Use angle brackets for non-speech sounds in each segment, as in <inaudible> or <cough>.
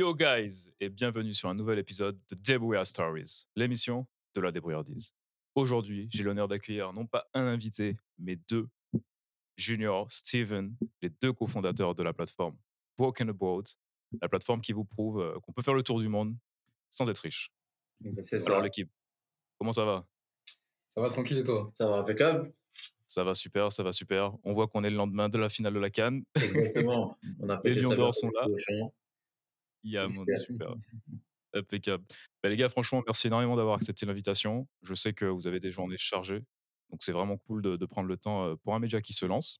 Yo guys et bienvenue sur un nouvel épisode de Debrouillard Stories, l'émission de la débrouillardise. Aujourd'hui, j'ai l'honneur d'accueillir non pas un invité, mais deux. Junior, Steven, les deux cofondateurs de la plateforme Broken Abroad, la plateforme qui vous prouve euh, qu'on peut faire le tour du monde sans être riche. C'est ça. Alors l'équipe, comment ça va? Ça va tranquille et toi? Ça va impeccable. Ça va super, ça va super. On voit qu'on est le lendemain de la finale de la Cannes. Exactement. On a fait <laughs> Les Lions d'Or sont là. Man, super. <laughs> Impeccable. Bah, les gars, franchement, merci énormément d'avoir accepté l'invitation. Je sais que vous avez des journées chargées. Donc, c'est vraiment cool de, de prendre le temps pour un média qui se lance.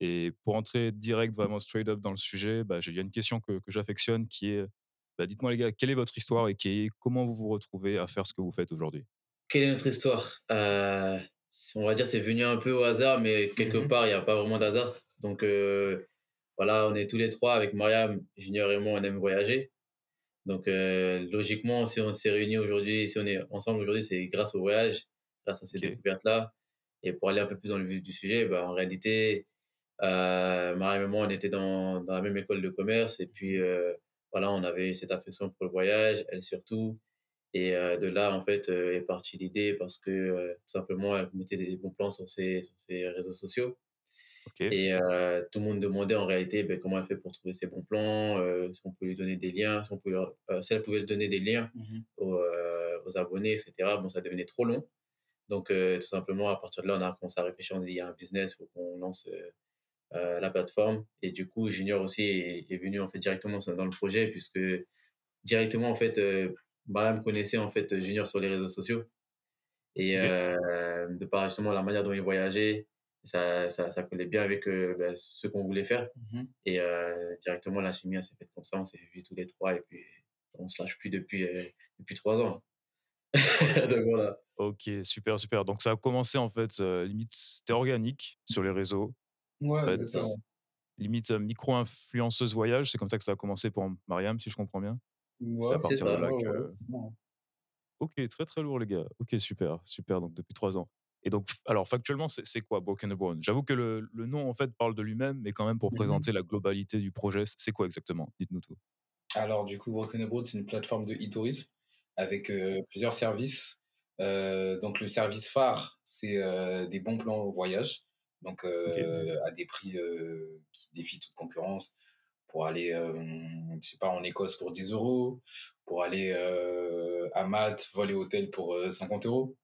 Et pour entrer direct, vraiment straight up dans le sujet, bah, j'ai- il y a une question que, que j'affectionne qui est bah, dites-moi, les gars, quelle est votre histoire et qui est- comment vous vous retrouvez à faire ce que vous faites aujourd'hui? Quelle est notre histoire? Euh, On va dire c'est venu un peu au hasard, mais quelque Mhm. part, il n'y a pas vraiment d'hasard. Donc euh, voilà, on est tous les trois avec Mariam, Junior et moi, on aime voyager. Donc euh, logiquement, si on s'est réunis aujourd'hui, si on est ensemble aujourd'hui, c'est grâce au voyage, grâce à ces découvertes-là. Et pour aller un peu plus dans le vif du sujet, bah, en réalité, euh, Mariam et moi, on était dans, dans la même école de commerce. Et puis euh, voilà, on avait cette affection pour le voyage, elle surtout. Et euh, de là, en fait, est partie l'idée parce que tout simplement, elle mettait des bons plans sur ses, sur ses réseaux sociaux. Et euh, tout le monde demandait en réalité ben, comment elle fait pour trouver ses bons plans, euh, si on pouvait lui donner des liens, si, on pouvait, leur- euh, si elle pouvait donner des liens aux, euh, aux abonnés, etc. Bon, ça devenait trop long. Donc, tout simplement, à partir de là, on a commencé à réfléchir. On dit, il y a un business, il faut qu'on lance la plateforme. Et du coup, Junior aussi est, est venu en fait, directement dans le projet, puisque directement, en fait, Mariam connaissait en fait, Junior sur les réseaux sociaux. Et de par justement la manière dont il voyageait, ça, ça, ça collait bien avec euh, ben, ce qu'on voulait faire. Et euh, directement, la chimie, elle s'est faite comme ça. On s'est vus tous les trois et puis on se lâche plus depuis, euh, depuis trois ans. <laughs> Donc voilà. Ok, super, super. Donc, ça a commencé en fait, euh, limite, c'était organique sur les réseaux. Ouais, En fait, c'est ça. limite euh, micro-influenceuse voyage. C'est comme ça que ça a commencé pour Mariam, si je comprends bien. Ouais, c'est à partir ça, de là ouais, que. ouais, c'est ça. Ok, très très lourd, les gars. Ok, super, super. Donc, depuis trois ans. Et donc, alors, factuellement, c'est quoi Broken Brown J'avoue que le, le nom, en fait, parle de lui-même, mais quand même, pour Mhm. présenter la globalité du projet, c'est quoi exactement? Dites-nous tout. Alors, du coup, Broken Abroad, c'est une plateforme de e-tourisme avec euh, plusieurs services. Euh, donc, le service phare, c'est euh, des bons plans au voyage, donc à des prix qui défient toute concurrence. Pour aller, je sais pas, en Écosse pour 10 euros, pour aller à Malte, vol et hôtel pour euh, 50 euros,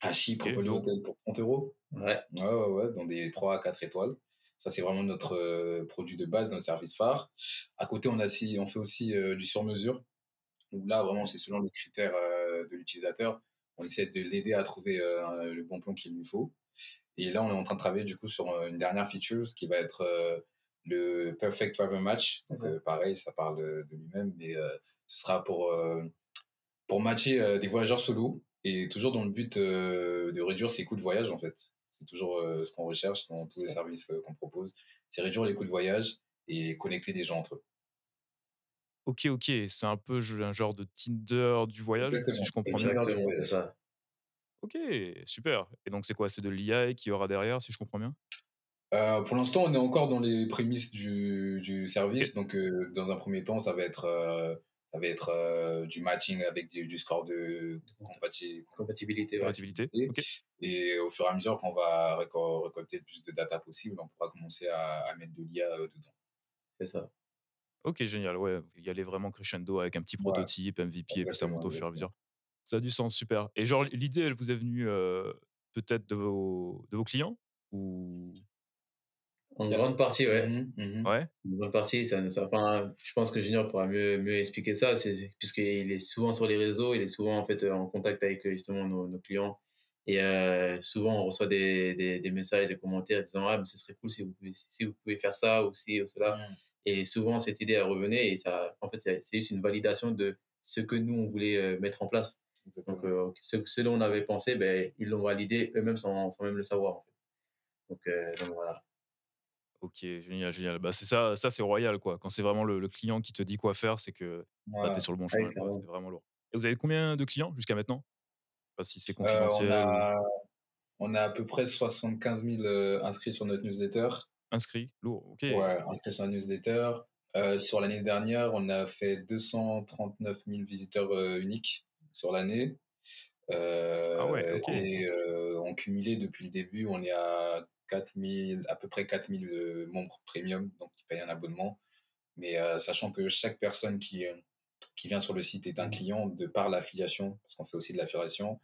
à Chypre, Ok, vol et lourd. hôtel pour 30 euros. Ouais. Ouais, ouais, ouais, dans des 3 à 4 étoiles. Ça, c'est vraiment notre euh, produit de base, notre service phare. À côté, on, a on fait aussi euh, du sur-mesure. Donc là, vraiment, c'est selon les critères euh, de l'utilisateur. On essaie de l'aider à trouver euh, le bon plan qu'il lui faut. Et là, on est en train de travailler du coup sur euh, une dernière feature, ce qui va être euh, le Perfect Travel Match. Donc, euh, pareil, ça parle de lui-même, mais euh, ce sera pour, euh, pour matcher euh, des voyageurs solo et toujours dans le but de réduire ses coûts de voyage, en fait. C'est toujours ce qu'on recherche dans tous les services qu'on propose. C'est réduire les coûts de voyage et connecter des gens entre eux. Ok, ok, c'est un peu un genre de Tinder du voyage, si Exactement. je comprends bien. Exactement, c'est ça. Ok, super. Et donc, c'est quoi? C'est de l'IA qui y aura derrière, si je comprends bien? Euh, pour l'instant, on est encore dans les prémices du, du service. Donc, euh, dans un premier temps, ça va être, ça va être euh, du matching avec du, du score de, de compati- Compatibilité, ouais. Compatibilité Et, au fur et à mesure qu'on va récol- récolter le plus de data possible, on pourra commencer à, à mettre de l'IA euh, dedans. C'est ça. Ok, génial. Ouais, y aller vraiment crescendo avec un petit Ouais. prototype, MVP, et puis ça monte au fur et à mesure. Ça a du sens, super. Et genre, l'idée, elle vous est venue euh, peut-être de vos, de vos clients ou... En grande partie, ouais. Mhm, mhm. Ouais Une bonne partie, ça, ça- enfin, je pense que Junior pourra mieux, mieux expliquer ça, c'est puisqu'il est souvent sur les réseaux, il est souvent en fait en contact avec euh, justement nos, nos clients. Et euh, souvent, on reçoit des, des, des messages, des commentaires disant Ah, mais ce serait cool si vous pouvez, si vous pouvez faire ça ou ci ou cela. Mhm. Et souvent, cette idée, elle revenait et ça, en fait, c'est c'est juste une validation de ce que nous, on voulait euh, mettre en place. Exactement. Donc, euh, ce, ce dont on avait pensé, ben, ils l'ont validé eux-mêmes sans, sans même le savoir. En fait. donc, euh, donc voilà. Ok, génial, génial. Bah, c'est ça, ça c'est royal, quoi. Quand c'est vraiment le, le client qui te dit quoi faire, c'est que bah, Voilà. t'es sur le bon chemin. C'est vraiment lourd. Et vous avez combien de clients jusqu'à maintenant? Si c'est Euh, confidentiel on, ou a, on a à peu près 75 000 euh, inscrits sur notre newsletter. inscrit. Lourd, ok. Ouais, inscrits sur la newsletter. Euh, sur l'année dernière, on a fait 239 000 visiteurs uniques sur l'année. Ah ouais, OK. Et en cumulé, depuis le début, on est à 4000, à peu près 4000 membres premium, donc qui payent un abonnement. Mais sachant que chaque personne qui, qui vient sur le site est un mmh. client de par l'affiliation, parce qu'on fait aussi de l'affiliation.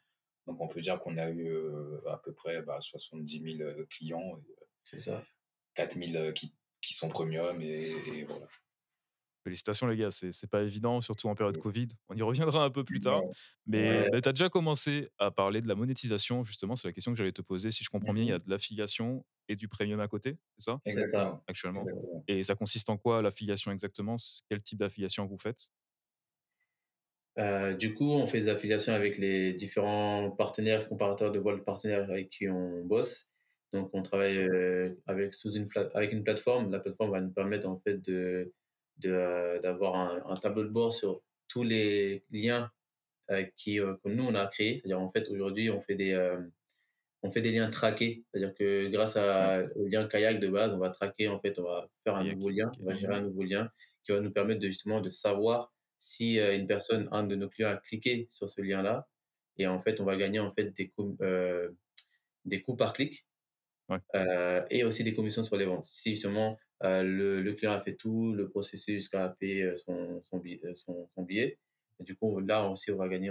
Donc on peut dire qu'on a eu à peu près bah, 70 000 clients. C'est ça. 4 000 qui, qui sont premium et, voilà. Félicitations les gars, c'est pas évident, surtout en période Covid. On y reviendra un peu plus tard. Mais bah, tu as déjà commencé à parler de la monétisation, justement, c'est la question que j'allais te poser. Si je comprends bien, il y a mmh de l'affiliation et du premium à côté, c'est ça? Exactement. Actuellement. Et ça consiste en quoi l'affiliation exactement? Quel type d'affiliation vous faites? Euh, du coup, on fait des affiliations avec les différents partenaires, comparateurs de vol partenaires avec qui on bosse. Donc, on travaille euh, avec, sous une, avec une plateforme. La plateforme va nous permettre en fait de, d'avoir un, tableau de bord sur tous les liens qui, que nous on a créés. C'est-à-dire en fait aujourd'hui on fait des on fait des liens traqués. C'est-à-dire que grâce à, au lien kayak de base, on va traquer en fait, on va faire un nouveau lien, on va gérer un nouveau lien qui va nous permettre de justement de savoir si euh, une personne, un de nos clients a cliqué sur ce lien-là, et en fait, on va gagner en fait des, coûts, euh, des coûts par clic euh, et aussi des commissions sur les ventes. Si justement le, le, client a fait tout le processus jusqu'à payer son, son, billet, son, billet, et du coup, là aussi, on va gagner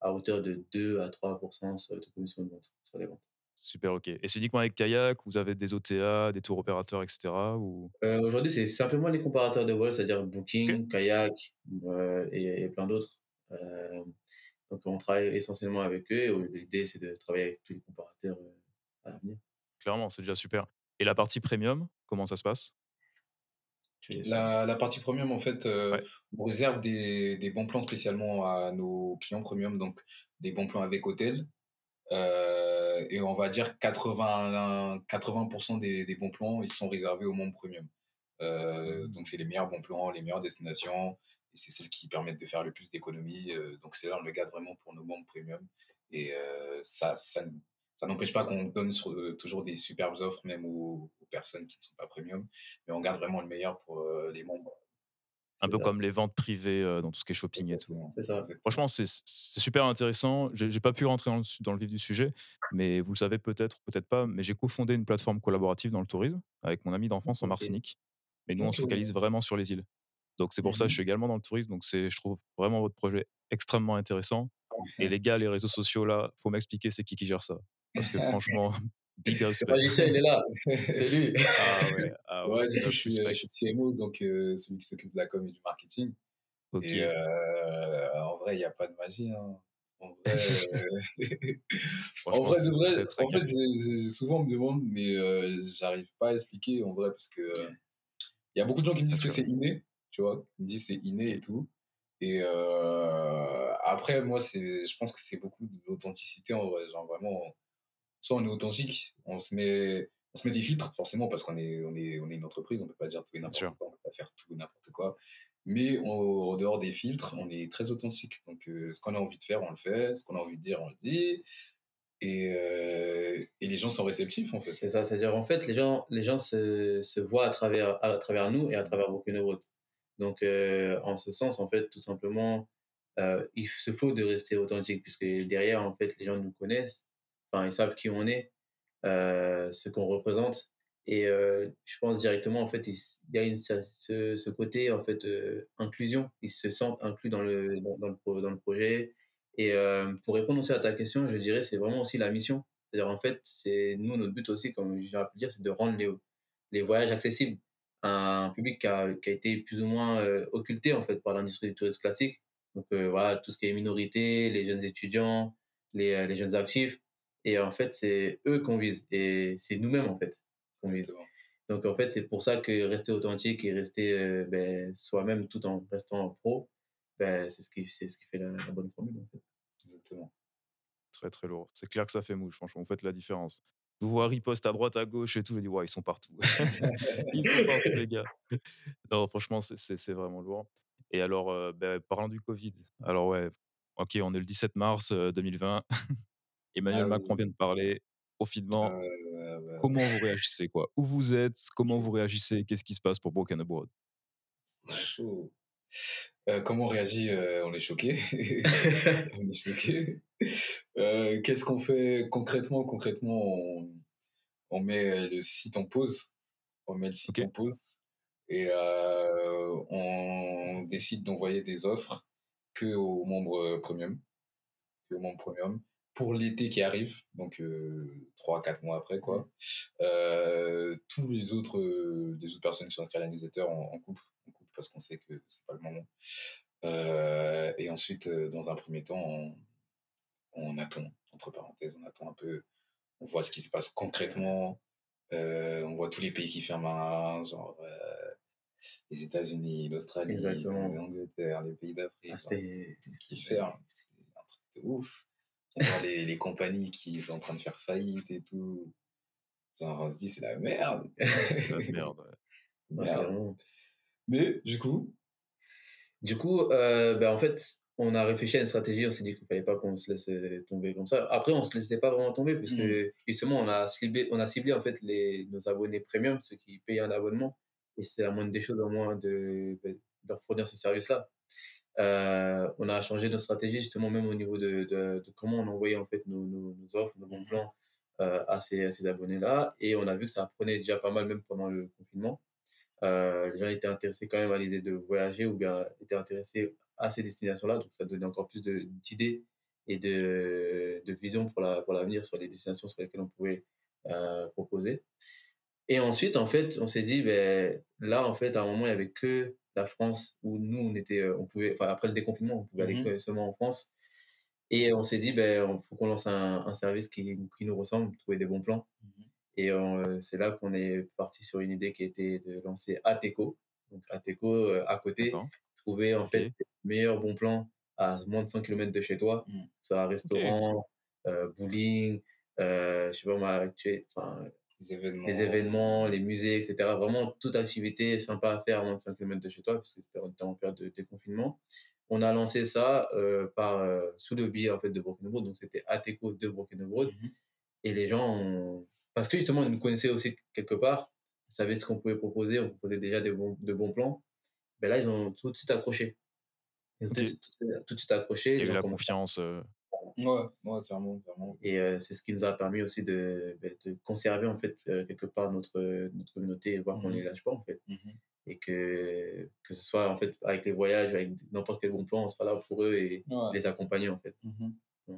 à hauteur de 2 à 3 de commission de vente sur les ventes. Super, ok. Et c'est uniquement avec Kayak Vous avez des OTA, des tours opérateurs, etc. Ou... Euh, aujourd'hui, c'est simplement les comparateurs de vol, c'est-à-dire Booking, Kayak euh, et, plein d'autres. Euh, donc, on travaille essentiellement avec eux. Et l'idée, c'est de travailler avec tous les comparateurs à l'avenir. Clairement, c'est déjà super. Et la partie premium, comment ça se passe? La, la, partie premium, en fait, on réserve des, des, bons plans spécialement à nos clients premium, donc des bons plans avec hôtel, euh, et on va dire 80, 80% des, des, bons plans, ils sont réservés aux membres premium. Euh, donc, c'est les meilleurs bons plans, les meilleures destinations, et c'est celles qui permettent de faire le plus d'économies. Euh, donc, c'est là, on le garde vraiment pour nos membres premium. Et ça, ça, ça n'empêche pas qu'on donne toujours des superbes offres, même aux, aux, personnes qui ne sont pas premium, mais on garde vraiment le meilleur pour les membres un peu comme les ventes privées dans tout ce qui est shopping et tout. Ça. Franchement, c'est super intéressant. J'ai pas pu rentrer dans le, dans le, vif du sujet, mais vous le savez peut-être, peut-être pas, mais j'ai cofondé une plateforme collaborative dans le tourisme avec mon ami d'enfance en Martinique. Et nous, on se focalise vraiment sur les îles. Donc c'est pour ça que je mmh suis également dans le tourisme. Donc je trouve vraiment votre projet extrêmement intéressant. Et les gars, les réseaux sociaux là, faut m'expliquer c'est qui qui gère ça. Parce que <laughs> franchement, <laughs> Big respect. il est là. <laughs> C'est lui. Ah ouais. Ah ouais, du coup, je suis, je suis CMO, donc euh, celui qui s'occupe de la com et du marketing. Okay. Et euh, en vrai, il n'y a pas de magie. Hein. En vrai, euh... en vrai, de vrai, en fait, j'ai, souvent on me demande, mais euh, j'arrive pas à expliquer en vrai parce que euh, il y a beaucoup de gens qui me disent que c'est inné, tu vois, ils me disent c'est inné et tout. Et euh, après, moi, c'est, je pense que c'est beaucoup de l'authenticité en vrai, genre vraiment soit on est authentique, on se met, on se met des filtres, forcément, parce qu'on est, on est, on est une entreprise, on peut pas dire tout et n'importe quoi, on peut pas faire tout et n'importe quoi. Mais en dehors des filtres, on est très authentique. Donc, euh, ce qu'on a envie de faire, on le fait. Ce qu'on a envie de dire, on le dit. Et, euh, et les gens sont réceptifs, en fait. C'est ça, c'est-à-dire, en fait, les gens, les gens se, se voient à travers, à travers nous et à travers Broken Road. Donc, euh, en ce sens, en fait, tout simplement, il se faut de rester authentique, puisque derrière, en fait, les gens nous connaissent ils savent qui on est, euh, ce qu'on représente. Et euh, je pense directement, en fait, il, y a ce, côté, en fait, euh, inclusion. Ils se sentent inclus dans le, dans, le, dans le projet. Et pour répondre aussi à ta question, je dirais, c'est vraiment aussi la mission. C'est-à-dire, en fait, c'est nous, notre but aussi, comme j'ai pu dire, c'est de rendre les, les voyages accessibles à un public qui a, qui a été plus ou moins occulté, en fait, par l'industrie du tourisme classique. Donc, voilà, tout ce qui est minorité, les jeunes étudiants, les, les jeunes actifs. Et en fait, c'est eux qu'on vise. Et c'est nous-mêmes, en fait, qu'on vise. Donc, en fait, c'est pour ça que rester authentique et rester euh, ben, soi-même tout en restant pro, ben, c'est ce, qui, ce qui fait la, bonne formule, en fait. Exactement. Très, très lourd. C'est clair que ça fait mouche, franchement. Vous faites la différence. Vous vois riposte à droite, à gauche et tout. Je dis, ouais, ils sont partout. <laughs> ils sont partout, les gars. Non, franchement, c'est vraiment lourd. Et alors, euh, ben, parlant du Covid, alors ouais, ok, on est le 17 mars 2020. <laughs> Euh, Emmanuel ah Macron vient de parler, confinement. Comment vous réagissez quoi? Où vous êtes Comment vous réagissez Qu'est-ce qui se passe pour Broken Abroad Chaud. Euh, comment on réagit On est choqué. <laughs> on est choqué. Qu'est-ce qu'on fait concrètement Concrètement, on, on, met le site en pause. On met le site en pause et on décide d'envoyer des offres que aux membres premium, que aux membres premium pour l'été qui arrive, donc euh, 3 4 mois après quoi. Euh, tous les autres euh, les autres personnes qui sont inscrites à la newsletter couple, en couple parce qu'on sait que c'est pas le moment. Euh, et ensuite dans un premier temps on, on, attend entre parenthèses, on attend un peu on voit ce qui se passe concrètement, on voit tous les pays qui ferment un genre les États-Unis, l'Australie, l'Angleterre, les pays d'Afrique, ah, qui ferment, c'est un truc de ouf les, les, compagnies qui sont en train de faire faillite et tout. on se dit, c'est la merde. <laughs> c'est la merde, <laughs> merde. Mais, du coup? Du coup, euh, ben, en fait, on a réfléchi à une stratégie. On s'est dit qu'il fallait pas qu'on se laisse tomber comme ça. Après, on se laissait pas vraiment tomber, puisque mm. justement, on a ciblé, on a ciblé en fait les, nos abonnés premium, ceux qui payent un abonnement. Et c'est la moindre des choses, au moins, de, ben, de leur fournir ce service-là. Euh, on a changé nos stratégies justement même au niveau de, de, comment on envoyait en fait nos, nos, offres, nos bons mmh plans euh, à ces, ces abonnés-là. Et on a vu que ça prenait déjà pas mal même pendant le confinement. Euh, les gens étaient intéressés quand même à l'idée de voyager ou bien étaient intéressés à ces destinations-là. Donc ça donnait encore plus d'idées et de, de vision pour l'avenir la, pour sur les destinations sur lesquelles on pouvait proposer. Et ensuite, en fait, on s'est dit, ben, là, en fait, à un moment, il n'y avait que la France où nous on était euh, on pouvait enfin après le déconfinement on pouvait aller mmh seulement en France. Et on s'est dit ben faut qu'on lance un, service qui, qui, nous ressemble trouver des bons plans. Mmh et euh, c'est là qu'on est parti sur une idée qui était de lancer Ateco. Donc Ateco euh, à côté trouver en fait les meilleurs bons plans à moins de 100 km de chez toi. Mmh. ça restaurant bowling je sais pas enfin les événements. les événements, les musées, etc. Vraiment, toute activité sympa à faire à moins de 5 km de chez toi, parce que c'était en période de déconfinement. On a lancé ça euh, par, euh, sous le biais en fait, de Broken Road, donc c'était Ateco de Broken Road. Mhm. Et les gens, ont... parce que justement, ils nous connaissaient aussi quelque part, ils savaient ce qu'on pouvait proposer, on proposait déjà de bons, de bons plans. Ben là, ils ont tout de suite accroché. Ils ont tout, de suite accroché. Il y avait la confiance. Euh, Ouais, ouais, clairement, clairement. Et euh, c'est ce qui nous a permis aussi de, bah, de conserver en fait euh, quelque part notre, notre communauté et voir qu'on ne mmh les lâche pas en fait. Mmh et que, que ce soit en fait avec les voyages, avec n'importe quel bon plan, on sera là pour eux et les accompagner en fait. Mmh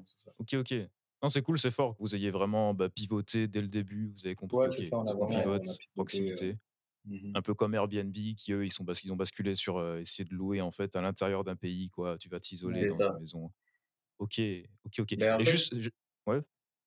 ça. Ok, ok. Non, c'est cool, c'est fort que vous ayez vraiment bah, pivoté dès le début. Vous avez compris. Ouais, c'est ça, on a vraiment pivote, proximité. Euh, un peu comme Airbnb qui eux ils sont ils ont basculé sur essayer de louer en fait à l'intérieur d'un pays quoi tu vas t'isoler dans ça. une maison Ok, ok, ok. Mais juste, ouais.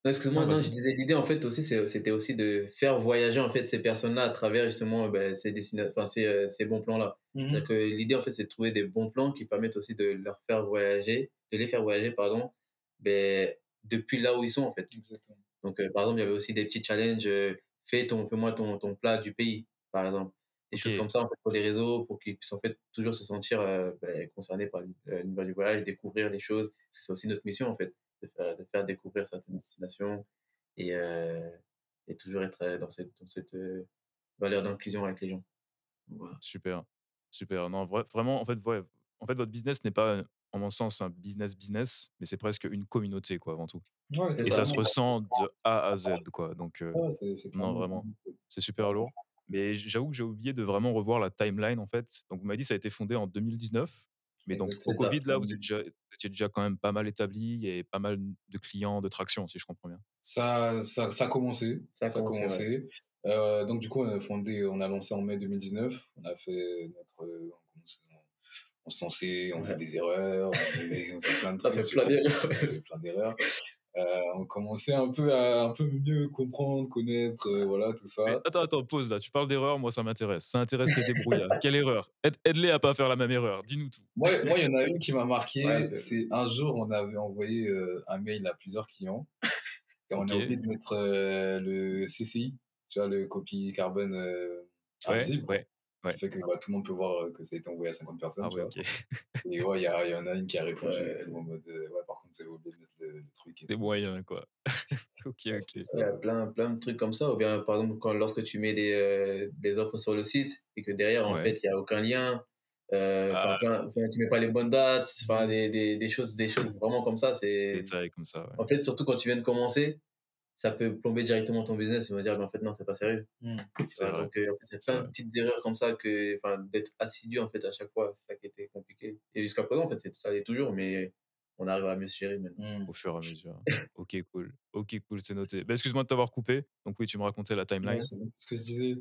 excuse-moi, non, je disais l'idée en fait aussi, c'était aussi de faire voyager en fait ces personnes-là à travers justement ben, ces enfin ces, euh, ces, bons plans-là. Que l'idée en fait, c'est de trouver des bons plans qui permettent aussi de leur faire voyager, de les faire voyager, pardon, ben, depuis là où ils sont en fait. Exactement. Donc euh, par exemple, il y avait aussi des petits challenges, euh, fais ton, fais-moi ton, ton plat du pays, par exemple des choses comme ça en fait, pour les réseaux, pour qu'ils puissent en fait toujours se sentir euh, ben, concernés par l'univers du voyage, découvrir les choses. C'est aussi notre mission en fait, de faire, de faire découvrir certaines destinations et, euh, et toujours être euh, dans cette, dans cette valeur d'inclusion avec les gens. Super, super. Non, vraiment, en fait, en fait, votre business n'est pas, en mon sens, un business business, mais c'est presque une communauté, quoi, avant tout. et ça, se ressent de A à Z, quoi. Donc, non, vraiment, c'est super lourd. Mais j'avoue que j'ai oublié de vraiment revoir la timeline en fait. Donc vous m'avez dit que ça a été fondé en 2019. Mais donc au Covid, là, vous, êtes déjà, étiez déjà quand même pas mal établi et pas mal de clients, de traction, si je comprends bien. Ça, ça, ça a commencé. Ça a commencé. Euh, donc du coup, on a fondé, on a lancé en mai 2019. On a fait notre, on, se lançait, on faisait des erreurs, on faisait, plein de <laughs> trucs. Plein d'erreurs. Euh, on commençait un peu à un peu mieux comprendre, connaître, euh, voilà, tout ça. attends, attends, pause là. Tu parles d'erreur, moi ça m'intéresse. Ça intéresse les débrouillards. Quelle erreur? Aide-les à pas faire la même erreur. Dis-nous tout. Moi, il y en a une qui m'a marqué. c'est un jour, on avait envoyé euh, un mail à plusieurs clients et on a oublié de mettre le CCI, tu vois, le copie carbone invisible. Ouais, ouais. Qui fait que bah, tout le monde peut voir que ça a été envoyé à 50 personnes. Ah, tu Et ouais, il y, y, en a une qui a répondu tout en mode ouais, par contre, c'est oublié de le, truc. Des moyens, quoi. <laughs> ok, ok. Il y a plein, plein de trucs comme ça. Ou bien, par exemple, quand, lorsque tu mets des, euh, des offres sur le site et que derrière, en fait, il n'y a aucun lien, euh, enfin, Ah. tu mets pas les bonnes dates, enfin, des, des, des choses, des choses vraiment comme ça. C'est comme ça, ouais. en fait surtout quand tu viens de commencer, ça peut plomber directement ton business. Tu vas dire, mais en fait non, c'est pas sérieux. Mmh. Vois, donc euh, en fait, C'est plein de vrai. petites erreurs comme ça que, enfin, d'être assidu en fait à chaque fois, c'est ça qui était compliqué. Et jusqu'à présent, en fait, ça l'est toujours, mais on arrive à mieux se gérer maintenant. Mmh. Au fur et à <laughs> mesure. OK, cool. OK, cool, c'est noté. Bah, excuse-moi de t'avoir coupé. Donc oui, tu me racontais la timeline. Ce que je disais.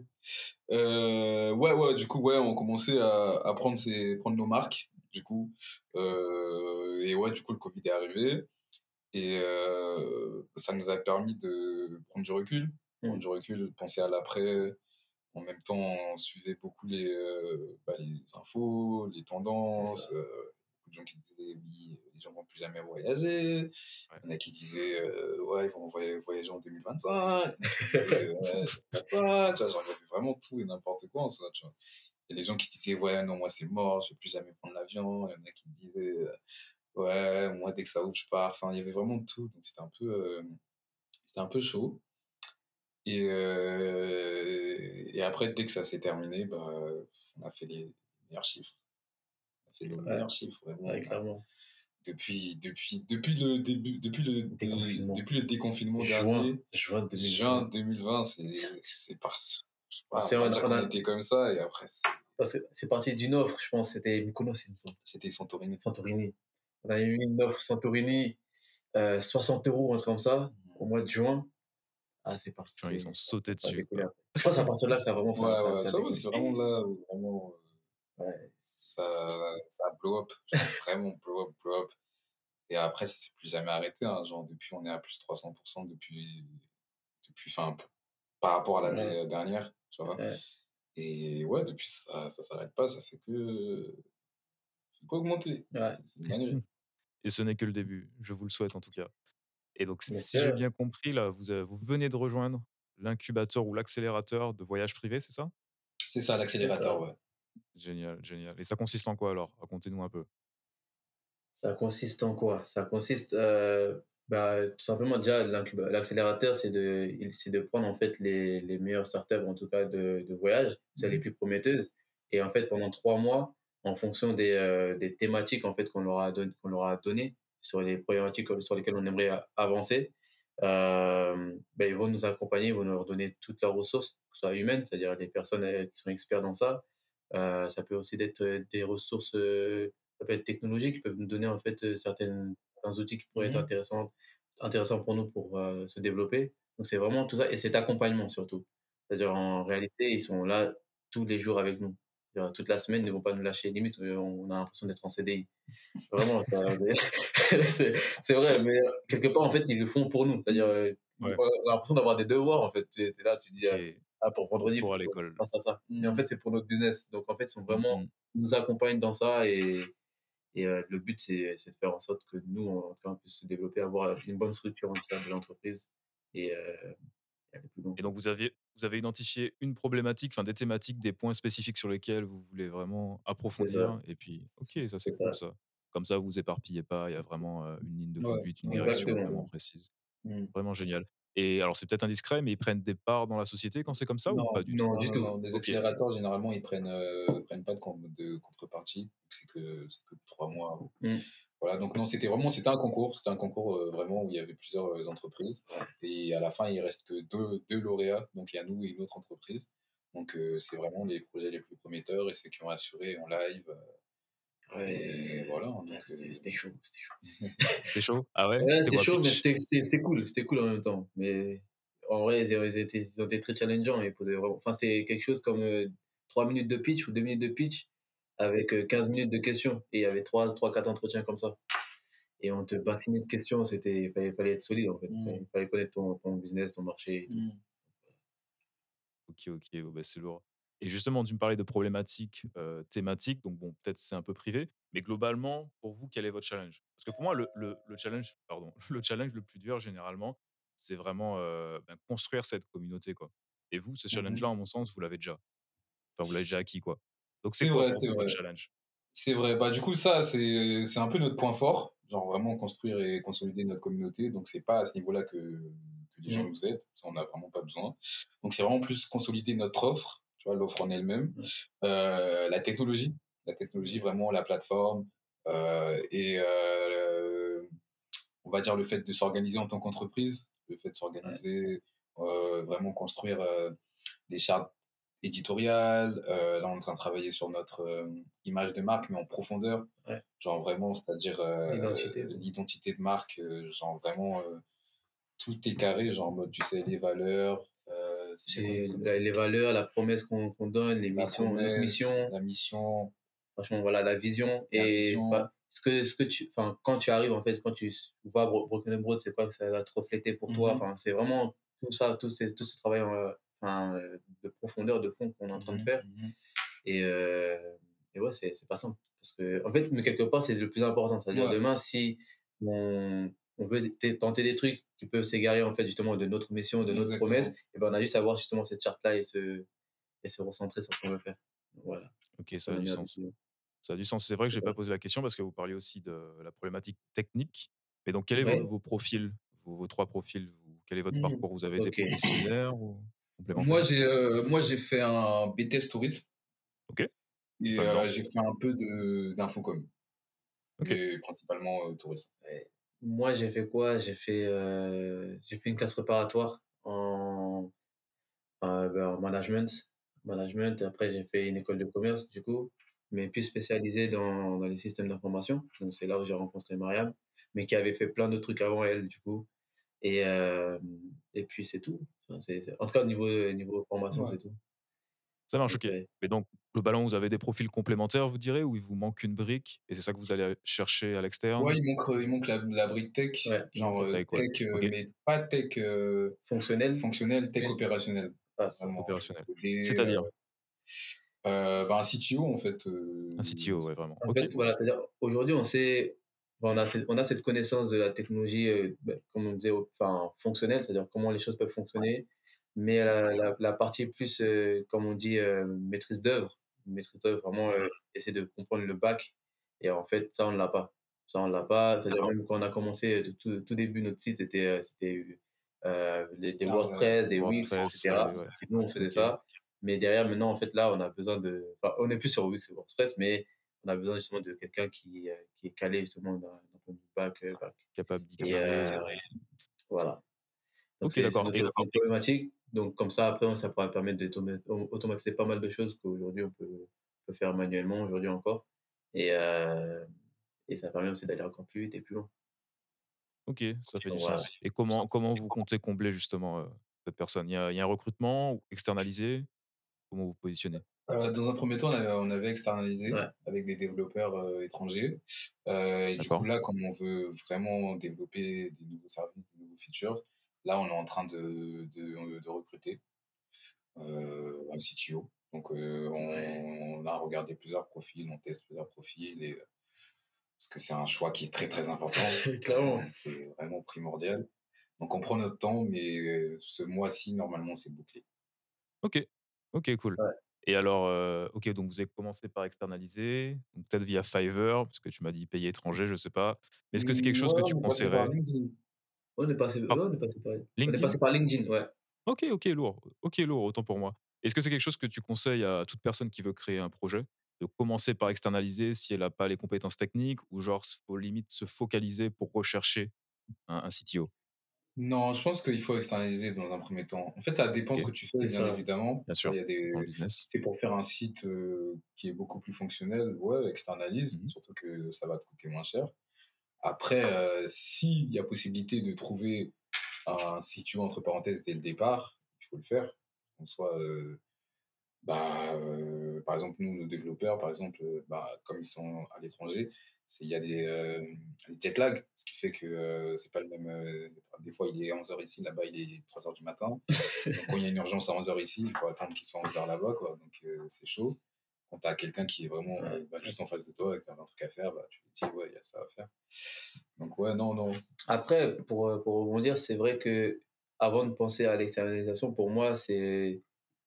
Euh, ouais, ouais, du coup, ouais, on commençait à, à prendre, ses, prendre nos marques, du coup. Euh, et ouais, du coup, le Covid est arrivé. Et euh, ça nous a permis de prendre du recul, prendre Mm. du recul, de penser à l'après. En même temps, on suivait beaucoup les, bah, les infos, les tendances. Euh, beaucoup de gens qui disaient, oui, les gens vont plus jamais voyager. Il y en a qui disaient, euh, ouais, ils vont voy- voyager en 2025. Il y en a qui disaient, ouais, <laughs> pas. Tu vois, genre, il y avait vraiment tout et n'importe quoi en soi, tu vois. Il y a les gens qui disaient, ouais, non, moi, c'est mort, je vais plus jamais prendre l'avion. Il y en a qui disaient, euh, ouais, moi, dès que ça ouvre, je pars. Enfin, il y avait vraiment tout. Donc, c'était un peu, euh, c'était un peu chaud. Et, euh, et après, dès que ça s'est terminé, bah, on a fait les meilleurs chiffres. On a fait les Ouais. meilleurs chiffres, vraiment. Ouais, clairement. Depuis, depuis, depuis le début, depuis le, dé- Déconfinement. depuis le déconfinement Juin, dernier, juin 2020. juin 2020, c'est, c'est par, On on s'est- va on a- qu'on était comme ça, et après, c'est- Parce que c'est parti d'une offre, je pense, c'était Mykonos, il me semble. c'était Santorini. Santorini. On avait mis une offre Santorini, euh, 60 euros, un truc comme ça, au mois de juin. Ah, c'est parti. Enfin, ils c'est- ont sauté a dessus. Je pense à partir de là que ça a vraiment. Ouais, ça, ouais, ça a ça, ouais, c'est vraiment là où vraiment, euh, Ouais. Ça, ça a blow up. Genre, vraiment blow up, blow up. Et après, ça s'est plus jamais arrêté. Hein. Genre, depuis, on est à plus 300% depuis, depuis, enfin, par rapport à l'année dernière, tu vois? Ouais. Et ouais, depuis, ça, ça s'arrête pas, ça fait que, ça fait qu'augmenter. Ouais. C'est une. <laughs> Et ce n'est que le début. Je vous le souhaite en tout cas. Et donc, si j'ai bien compris, là, vous, avez- vous venez de rejoindre l'incubateur ou l'accélérateur de voyage privé, c'est ça C'est ça, l'accélérateur, ouais. Génial, génial. Et ça consiste en quoi alors? Racontez-nous un peu. Ça consiste en quoi? Ça consiste, euh, bah, tout simplement déjà l'accélérateur, c'est de, de prendre en fait les, les meilleures startups en tout cas de, de voyage, c'est les plus prometteuses, et en fait pendant trois mois, en fonction des, euh, des thématiques en fait qu'on leur a donné, qu'on leur a donné sur les problématiques sur lesquelles on aimerait avancer, euh, ben, ils vont nous accompagner, ils vont nous leur donner toutes leurs ressources, que ce soit humaines, c'est-à-dire des personnes qui sont experts dans ça. Euh, ça peut aussi être des ressources ça peut être technologique, ils peuvent nous donner en fait certaines, certains outils qui pourraient être Mhm. intéressants, intéressants pour nous pour se développer. Donc c'est vraiment tout ça, et cet accompagnement surtout. C'est-à-dire en réalité, ils sont là tous les jours avec nous. Toute la semaine, ils ne vont pas nous lâcher. Limite, on a l'impression d'être en CDI. Vraiment, <laughs> <laughs> c'est vrai, mais quelque part, en fait, ils le font pour nous. C'est-à-dire, Ouais. on a l'impression d'avoir des devoirs, en fait. Tu es là, tu dis, Qui ah, pour vendredi, retour à l'école. fasse ça, ça. Mais en Mhm. fait, c'est pour notre business. Donc, en fait, ils sont vraiment Mhm. ils nous accompagnent dans ça et, et euh, le but c'est de faire en sorte que nous en tout cas on puisse se développer avoir une bonne structure en tout cas de l'entreprise et, euh, et aller plus loin. Et donc, vous avez, vous avez identifié une problématique, enfin des thématiques, des points spécifiques sur lesquels vous voulez vraiment approfondir. Et puis, ok, ça c'est cool ça. ça. Comme ça, vous vous éparpillez pas, il y a vraiment euh, une ligne de Ouais, conduite, une direction exactement. vraiment précise. Mhm. Vraiment génial. Et alors, c'est peut-être indiscret, mais ils prennent des parts dans la société quand c'est comme ça Non, ou pas du non, tout? du non, tout. non, Les accélérateurs, généralement, ils prennent, euh, prennent pas de, con- de contrepartie. C'est que, c'est que trois mois. Mm. Voilà, donc non, c'était vraiment c'était un concours. C'était un concours euh, vraiment où il y avait plusieurs euh, entreprises. Et à la fin, il reste que deux, deux lauréats. Donc il y a nous et une autre entreprise. Donc euh, c'est vraiment les projets les plus prometteurs et ceux qui ont assuré en live. Et voilà. c'était euh, c'était chaud, c'était chaud. <laughs> C'était chaud? Ah ouais, Ouais, C'était chaud, mais c'était cool, c'était cool en même temps. Mais en vrai, ils, ils étaient, ils ont été très challengeants. Ils posaient vraiment... Enfin, c'était quelque chose comme euh, 3 minutes de pitch ou 2 minutes de pitch avec euh, 15 minutes de questions. Et il y avait 3, 3 4 entretiens comme ça. Et on te bassinait de questions, c'était il fallait, fallait être solide en fait. Mm. Il fallait connaître ton, ton business, ton marché. et tout. mm. Ok, ok, bah, c'est lourd. Et justement, tu me parlais de problématiques euh, thématiques, donc bon, peut-être c'est un peu privé, mais globalement, pour vous, quel est votre challenge? Parce que pour moi, le, le- le challenge, pardon, <laughs> le challenge le plus dur généralement, c'est vraiment euh, ben, construire cette communauté, quoi. Et vous, ce Mhm. challenge-là, en mon sens, vous l'avez déjà. Enfin, vous l'avez déjà acquis, quoi. Donc c'est quoi vrai, pour vous vrai. challenge? C'est vrai. Bah, du coup, ça, c'est c'est un peu notre point fort. Genre vraiment construire et consolider notre communauté. Donc, c'est pas à ce niveau-là que, que les gens Mm. nous aident. Ça, on n'a vraiment pas besoin. Donc, c'est vraiment plus consolider notre offre, tu vois, l'offre en elle-même. Euh, la technologie. la technologie, vraiment la plateforme et on va dire le fait de s'organiser en tant qu'entreprise, le fait de s'organiser, vraiment construire des chartes éditoriales. là, on est en train de travailler sur notre image de marque, mais en profondeur. Genre vraiment, c'est-à-dire l'identité de marque, genre vraiment tout est carré, genre en mode, tu sais, les valeurs. Les valeurs, la promesse qu'on donne, les missions, la mission. La mission. Franchement, voilà, la vision. et ce que, ce que tu, enfin, quand tu arrives, en fait, quand tu vois Broken Broad, c'est quoi que ça va te refléter pour toi? Mhm. Enfin, c'est vraiment tout ça, tout, ces, tout ce travail enfin, de profondeur, de fond qu'on est en train de mhm, faire. Mhm. Et, euh, et ouais, c'est pas simple. Parce que, en fait, mais quelque part, c'est le plus important. C'est-à-dire, demain, si on, on veut tenter des trucs qui peuvent s'égarer, en fait, justement, de notre mission, de notre promesse, et ben, on a juste à voir justement cette charte-là et se, et se recentrer sur ce qu'on veut faire. Voilà. Ok, ça a du sens. Ça a du sens. C'est vrai que je n'ai pas posé la question parce que vous parliez aussi de la problématique technique. Mais donc, quel est vos, profils, vos, trois profils Quel est votre mmh. parcours? Vous avez des profils similaires ou Moi, j'ai euh, moi j'ai fait un BTS tourisme. Ok. Et euh, j'ai fait un peu d'infocom. Ok. principalement euh, tourisme. Moi, j'ai fait quoi? J'ai fait, j'ai fait une classe préparatoire en, ben, en management. Management. Après, j'ai fait une école de commerce, du coup mais plus spécialisée dans, dans les systèmes d'information. Donc, c'est là où j'ai rencontré Mariam, mais qui avait fait plein de trucs avant elle, du coup. Et, euh, et puis, c'est tout. Enfin, c'est, En tout cas, au niveau, niveau formation, c'est tout. Ça marche, ok. Mais donc, le ballon, vous avez des profils complémentaires, vous direz, ou il vous manque une brique et c'est ça que vous allez chercher à l'externe? Ouais, il manque, il manque la, la brique tech, genre euh, tech, euh, mais pas tech fonctionnel, fonctionnel, tech opérationnel. Ah, opérationnel. C'est-à-dire? Euh, bah, un CTO, en fait. Euh, un CTO, ouais, vraiment. En fait, voilà, c'est-à-dire, aujourd'hui, on sait, on, a cette, on a cette connaissance de la technologie, euh, bah, comme on disait, enfin, fonctionnelle, c'est-à-dire comment les choses peuvent fonctionner, mais la, la, partie plus, comme on dit, maîtrise d'œuvre, maîtrise d'œuvre, vraiment essayer de comprendre le bac, et en fait, ça, on ne l'a pas. Ça, on l'a pas. C'est-à-dire, même quand on a commencé, tout, tout, début, notre site, c'était, c'était les, des WordPress, des Wix, etc. Nous, on faisait ça. Mais derrière, maintenant, en fait, là, on a besoin de. Enfin, on n'est plus sur Wix et WordPress, mais on a besoin justement de quelqu'un qui, euh, qui est calé justement dans, dans le bac. Euh, Capable d'itérer. Euh, voilà. Donc, c'est une problématique. Donc, comme ça, après, ça pourrait permettre d'automatiser pas mal de choses qu'aujourd'hui, on peut, peut, faire manuellement, aujourd'hui encore. Et, et ça permet aussi d'aller encore plus vite et plus loin. Ok, ça fait du sens. Et comment, comment vous comptez combler justement cette personne? Il y, a, il y, a, un recrutement externalisé? Comment vous positionnez? Euh, Dans un premier temps, on avait, externalisé avec des développeurs euh, étrangers. Euh, et du coup, là, comme on veut vraiment développer des nouveaux services, des nouveaux features, là, on est en train de, de, de recruter un CTO. Donc, on, a regardé plusieurs profils, on teste plusieurs profils et parce que c'est un choix qui est très très important. <laughs> <laughs> c'est vraiment primordial. Donc on prend notre temps, mais ce mois-ci, normalement, c'est bouclé. Ok, OK, cool. Et alors, OK, donc vous avez commencé par externaliser, peut-être via Fiverr, parce que tu m'as dit payer étranger, je sais pas. Mais est-ce que c'est quelque chose que tu conseillerais? On est passé. On est passé par, LinkedIn. On est passé par LinkedIn, ouais. OK, OK, lourd. OK, lourd, autant pour moi. Est-ce que c'est quelque chose que tu conseilles à toute personne qui veut créer un projet? De commencer par externaliser si elle n'a pas les compétences techniques ou genre faut limite se focaliser pour rechercher un, un CTO non, je pense qu'il faut externaliser dans un premier temps. En fait, ça dépend de ce que tu fais, bien évidemment. Bien sûr. Il y a des... C'est pour faire un site euh, qui est beaucoup plus fonctionnel, ouais, externalise, mmh surtout que ça va te coûter moins cher. Après, euh, s'il y a possibilité de trouver un site entre parenthèses dès le départ, il faut le faire. En soit, euh, bah, par exemple, nous, nos développeurs, par exemple, bah, comme ils sont à l'étranger, il y a des, euh, jet lag, ce qui fait que euh, c'est pas le même. Euh, des fois, il est 11h ici, là-bas, il est 3h du matin. <laughs> Donc, quand il y a une urgence à 11h ici, il faut attendre qu'il soit 11h là-bas, quoi. Donc, c'est chaud. Quand tu as quelqu'un qui est vraiment bah, juste en face de toi et que tu as un truc à faire, bah, tu lui dis, ouais, il y a ça à faire. Donc, ouais, non, non. Après, pour, pour rebondir, c'est vrai que avant de penser à l'externalisation, pour moi, c'est.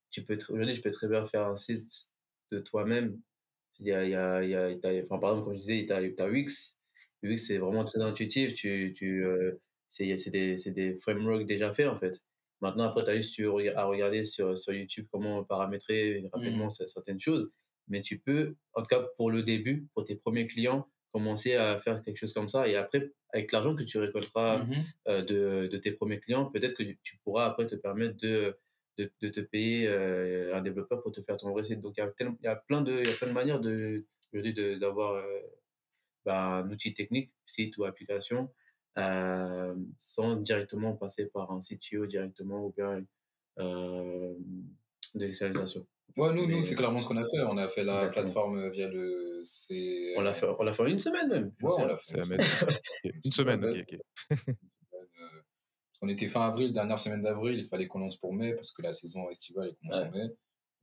Tu peux aujourd'hui, je peux très bien faire un site de toi-même il y a, il y a, il y a enfin, par exemple, comme je disais, tu as, as, Wix. Wix, c'est vraiment très intuitif. Tu, tu, euh, c'est des, des frameworks déjà faits, en fait. Maintenant, après, tu as juste à regarder sur, sur YouTube comment paramétrer rapidement mmh. certaines choses. Mais tu peux, en tout cas pour le début, pour tes premiers clients, commencer à faire quelque chose comme ça. Et après, avec l'argent que tu récolteras Mhm. euh, de, de tes premiers clients, peut-être que tu pourras après te permettre de, de, de te payer euh, un développeur pour te faire ton vrai site. Donc, il y a, y plein, de, il y a plein de manières de, d'avoir euh, bah, un outil technique, site ou application, sans directement passer par un CTO directement ou bien euh, de l'externalisation. Ouais, nous, nous c'est clairement ce qu'on a fait. On a fait la Exactement. plateforme via le. On l'a fait, on l'a fait en une semaine même. Ouais, on l'a C'est fait. la une semaine. Ok, Une semaine, ok, ok. Euh, Parce qu'on était fin avril, dernière semaine d'avril, il fallait qu'on lance pour mai parce que la saison estivale elle commence Ouais. en mai.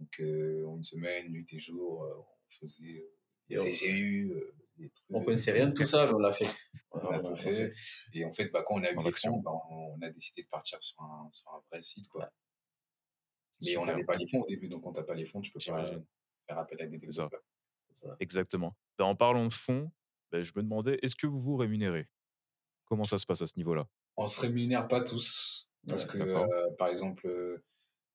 Donc euh, en une semaine, nuit et jour, euh, on faisait euh, les on- CGU, euh, les trucs. On connaissait rien de tout ça, mais on l'a fait. On a tout fait. Et en fait, bah, quand on a eu les fonds, bah, on, on a décidé de partir sur un, sur un vrai site. Quoi. Mais on n'avait pas les fonds au début, donc quand tu n'as pas les fonds, tu peux pas faire appel à des ça. développeurs. Ça. Exactement. Ben, en parlant de fonds, ben, je me demandais, est-ce que vous vous rémunérez? Comment ça se passe à ce niveau-là? On se rémunère pas tous, parce Ouais, que, euh, par exemple, euh,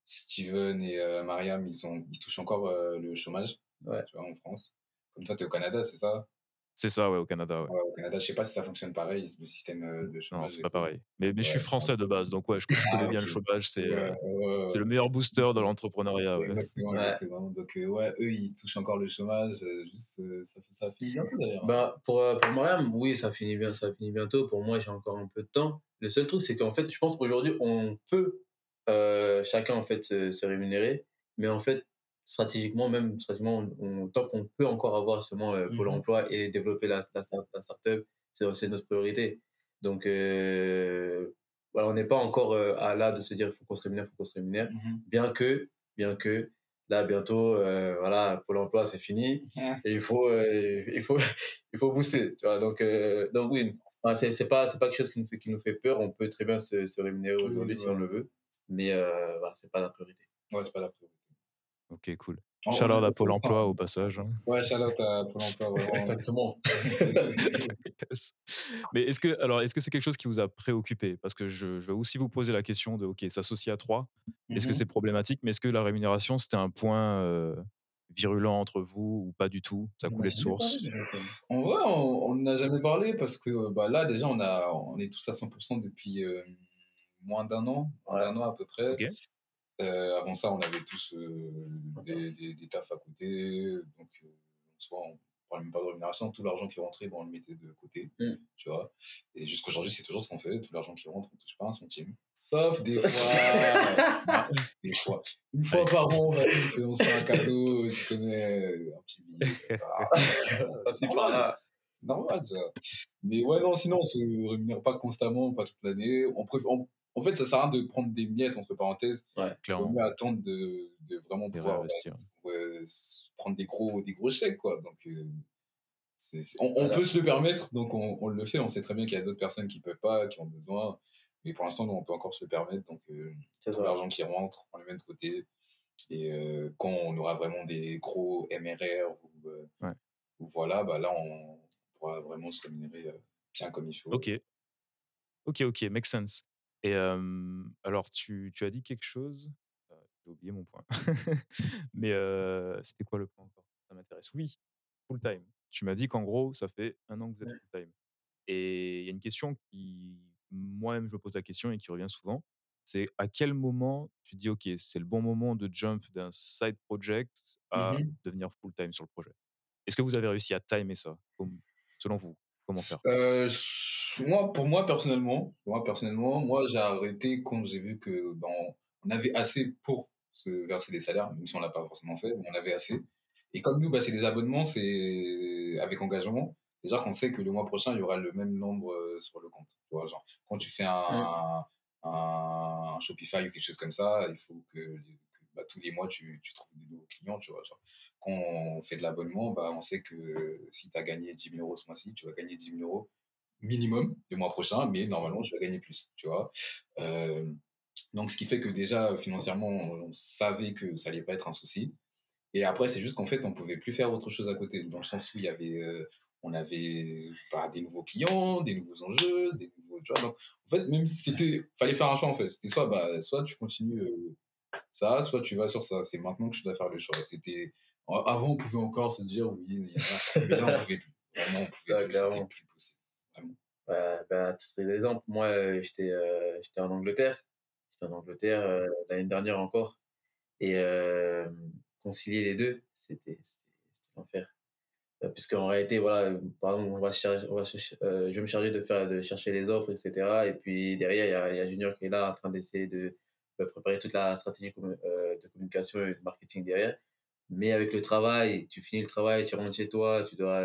Steven et euh, Mariam, ils, touchent encore euh, le chômage Ouais. tu vois, en France. Comme toi, tu es au Canada, c'est ça? C'est ça, ouais, au Canada, ouais. Ouais, au Canada, je sais pas si ça fonctionne pareil, le système euh, de chômage. Non, c'est pas tout. pareil. Mais, mais je suis français de base, donc ouais, je, je connais Ah, bien le chômage. C'est Ouais, euh, ouais, ouais, c'est le meilleur booster de <laughs> l'entrepreneuriat. ouais. Exactement, Ouais. exactement. Donc, euh, ouais, eux, ils touchent encore le chômage. euh, juste, euh, ça, finit bientôt d'ailleurs. hein. Bah, pour, euh, pour Mariam, oui, ça finit, bien, ça finit bientôt. Pour moi, j'ai encore un peu de temps. Le seul truc, c'est qu'en fait, je pense qu'aujourd'hui, on peut euh, chacun en fait se, se rémunérer, mais en fait, stratégiquement, même stratégiquement, on, tant qu'on peut encore avoir justement euh, Pôle Mhm. emploi et développer la, la, start- la startup, c'est notre priorité. Donc, euh, voilà, on n'est pas encore euh, à là de se dire il faut qu'on se rémunère, il faut qu'on se rémunère. Bien que, bien que, là, bientôt, voilà, Pôle emploi, c'est fini. Et il faut, il faut, <laughs> il faut booster, tu vois. Donc, donc oui, Enfin, c'est c'est pas, c'est pas quelque chose qui nous fait, qui nous fait peur. On peut très bien se, se rémunérer Oui, aujourd'hui si ouais. on le veut, mais voilà, c'est pas la priorité. Ouais, c'est pas la priorité. Ok, cool. Essaie à Pôle emploi au passage. hein. Ouais, out à Pôle <laughs> emploi, vraiment. Exactement. <laughs> Yes. Mais est-ce que alors est-ce que c'est quelque chose qui vous a préoccupé? Parce que je, je vais aussi vous poser la question de ok s'associer à trois. Est-ce que Mhm. c'est problématique? Mais est-ce que la rémunération c'était un point euh, virulent entre vous ou pas du tout? Ça coulait de source? En vrai, on n'a jamais parlé parce que euh, bah, là, déjà, on, a, on est tous à 100% depuis euh, moins d'un an, Ouais. d'un an à peu près. Ok. Euh, avant ça, on avait tous euh, des, des, des tafs à côté. Donc, euh, soit on parlait même pas de rémunération, tout l'argent qui rentrait, bon, on le mettait de côté. Mm. Tu vois. Et jusqu'aujourd'hui, c'est toujours ce qu'on fait. Tout l'argent qui rentre, on touche pas un centime. Sauf des fois. <laughs> des fois. Une fois par an, on va tous, on se fait un cadeau, tu connais, un petit billet. <laughs> Ça, c'est pas là. Normal, ça. Mais ouais, non, sinon, on se rémunère pas constamment, pas toute l'année. On préfère, on- en fait, ça sert à rien de prendre des miettes, entre parenthèses. Vaut Clairement. mieux attendre de, de vraiment pouvoir ouais, ouais, prendre des gros, des gros chèques, quoi. Donc, euh, on, on Voilà. peut se le permettre, donc on, on le fait. On sait très bien qu'il y a d'autres personnes qui peuvent pas, qui ont besoin. Mais pour l'instant, nous, on peut encore se le permettre. Donc, euh, l'argent qui rentre, on le met de côté. Et euh, quand on aura vraiment des gros MRR ou, euh, Ouais. ou voilà, bah là, on pourra vraiment se rémunérer bien comme il faut. Ok. Ok, ok, make sense. Et euh, alors, tu, tu as dit quelque chose. euh, J'ai oublié mon point. <laughs> Mais euh, c'était quoi le point encore? Ça m'intéresse. Oui, full time. Tu m'as dit qu'en gros, ça fait un an que vous êtes full time. Et il y a une question qui, moi-même, je me pose la question et qui revient souvent. C'est à quel moment tu dis, OK, c'est le bon moment de jump d'un side project à Mhm. devenir full time sur le projet? Est-ce que vous avez réussi à timer ça Selon vous, comment faire? Euh, moi, pour moi, personnellement, moi, personnellement, moi, j'ai arrêté quand j'ai vu que ben, on avait assez pour se verser des salaires, même si on l'a pas forcément fait, mais on avait assez. Et comme nous, bah, c'est des abonnements, c'est avec engagement. Déjà qu'on sait que le mois prochain, il y aura le même nombre euh, sur le compte. Tu vois, genre, quand tu fais un, un Shopify ou quelque chose comme ça, il faut que, bah, tous les mois, tu, trouves des nouveaux clients. Tu vois, quand on fait de l'abonnement, bah, on sait que si tu as gagné 10 000 euros ce mois-ci, tu vas gagner 10 000 euros minimum le mois prochain, mais normalement, tu vas gagner plus. Tu vois Euh, donc, ce qui fait que déjà, financièrement, on, on savait que ça allait pas être un souci. Et après, c'est juste qu'en fait, on pouvait plus faire autre chose à côté, dans le sens où il y avait, euh, on avait bah, des nouveaux clients, des nouveaux enjeux, des nouveaux, tu vois. Donc, en fait, même si c'était, fallait faire un choix en fait. C'était soit, bah, soit tu continues euh, ça, soit tu vas sur ça. C'est maintenant que tu dois faire le choix. C'était Avant, on pouvait encore se dire oui, il y en a, mais là, on pouvait plus. Vraiment, on pouvait plus. C'était plus possible. Vraiment. Bah, bah, titre d'exemple, moi, euh, j'étais euh, j'étais en Angleterre. J'étais en Angleterre euh, l'année dernière encore. Et euh, concilier les deux, c'était l'enfer. Euh, Puisqu'en réalité, voilà, par exemple, on va charger, on va je vais me charger de, faire, de chercher les offres, etc. Et puis derrière, il y a, y a, Junior qui est là en train d'essayer de, de, préparer toute la stratégie de communication et de marketing derrière. Mais avec le travail, tu finis le travail, tu rentres chez toi, tu dois,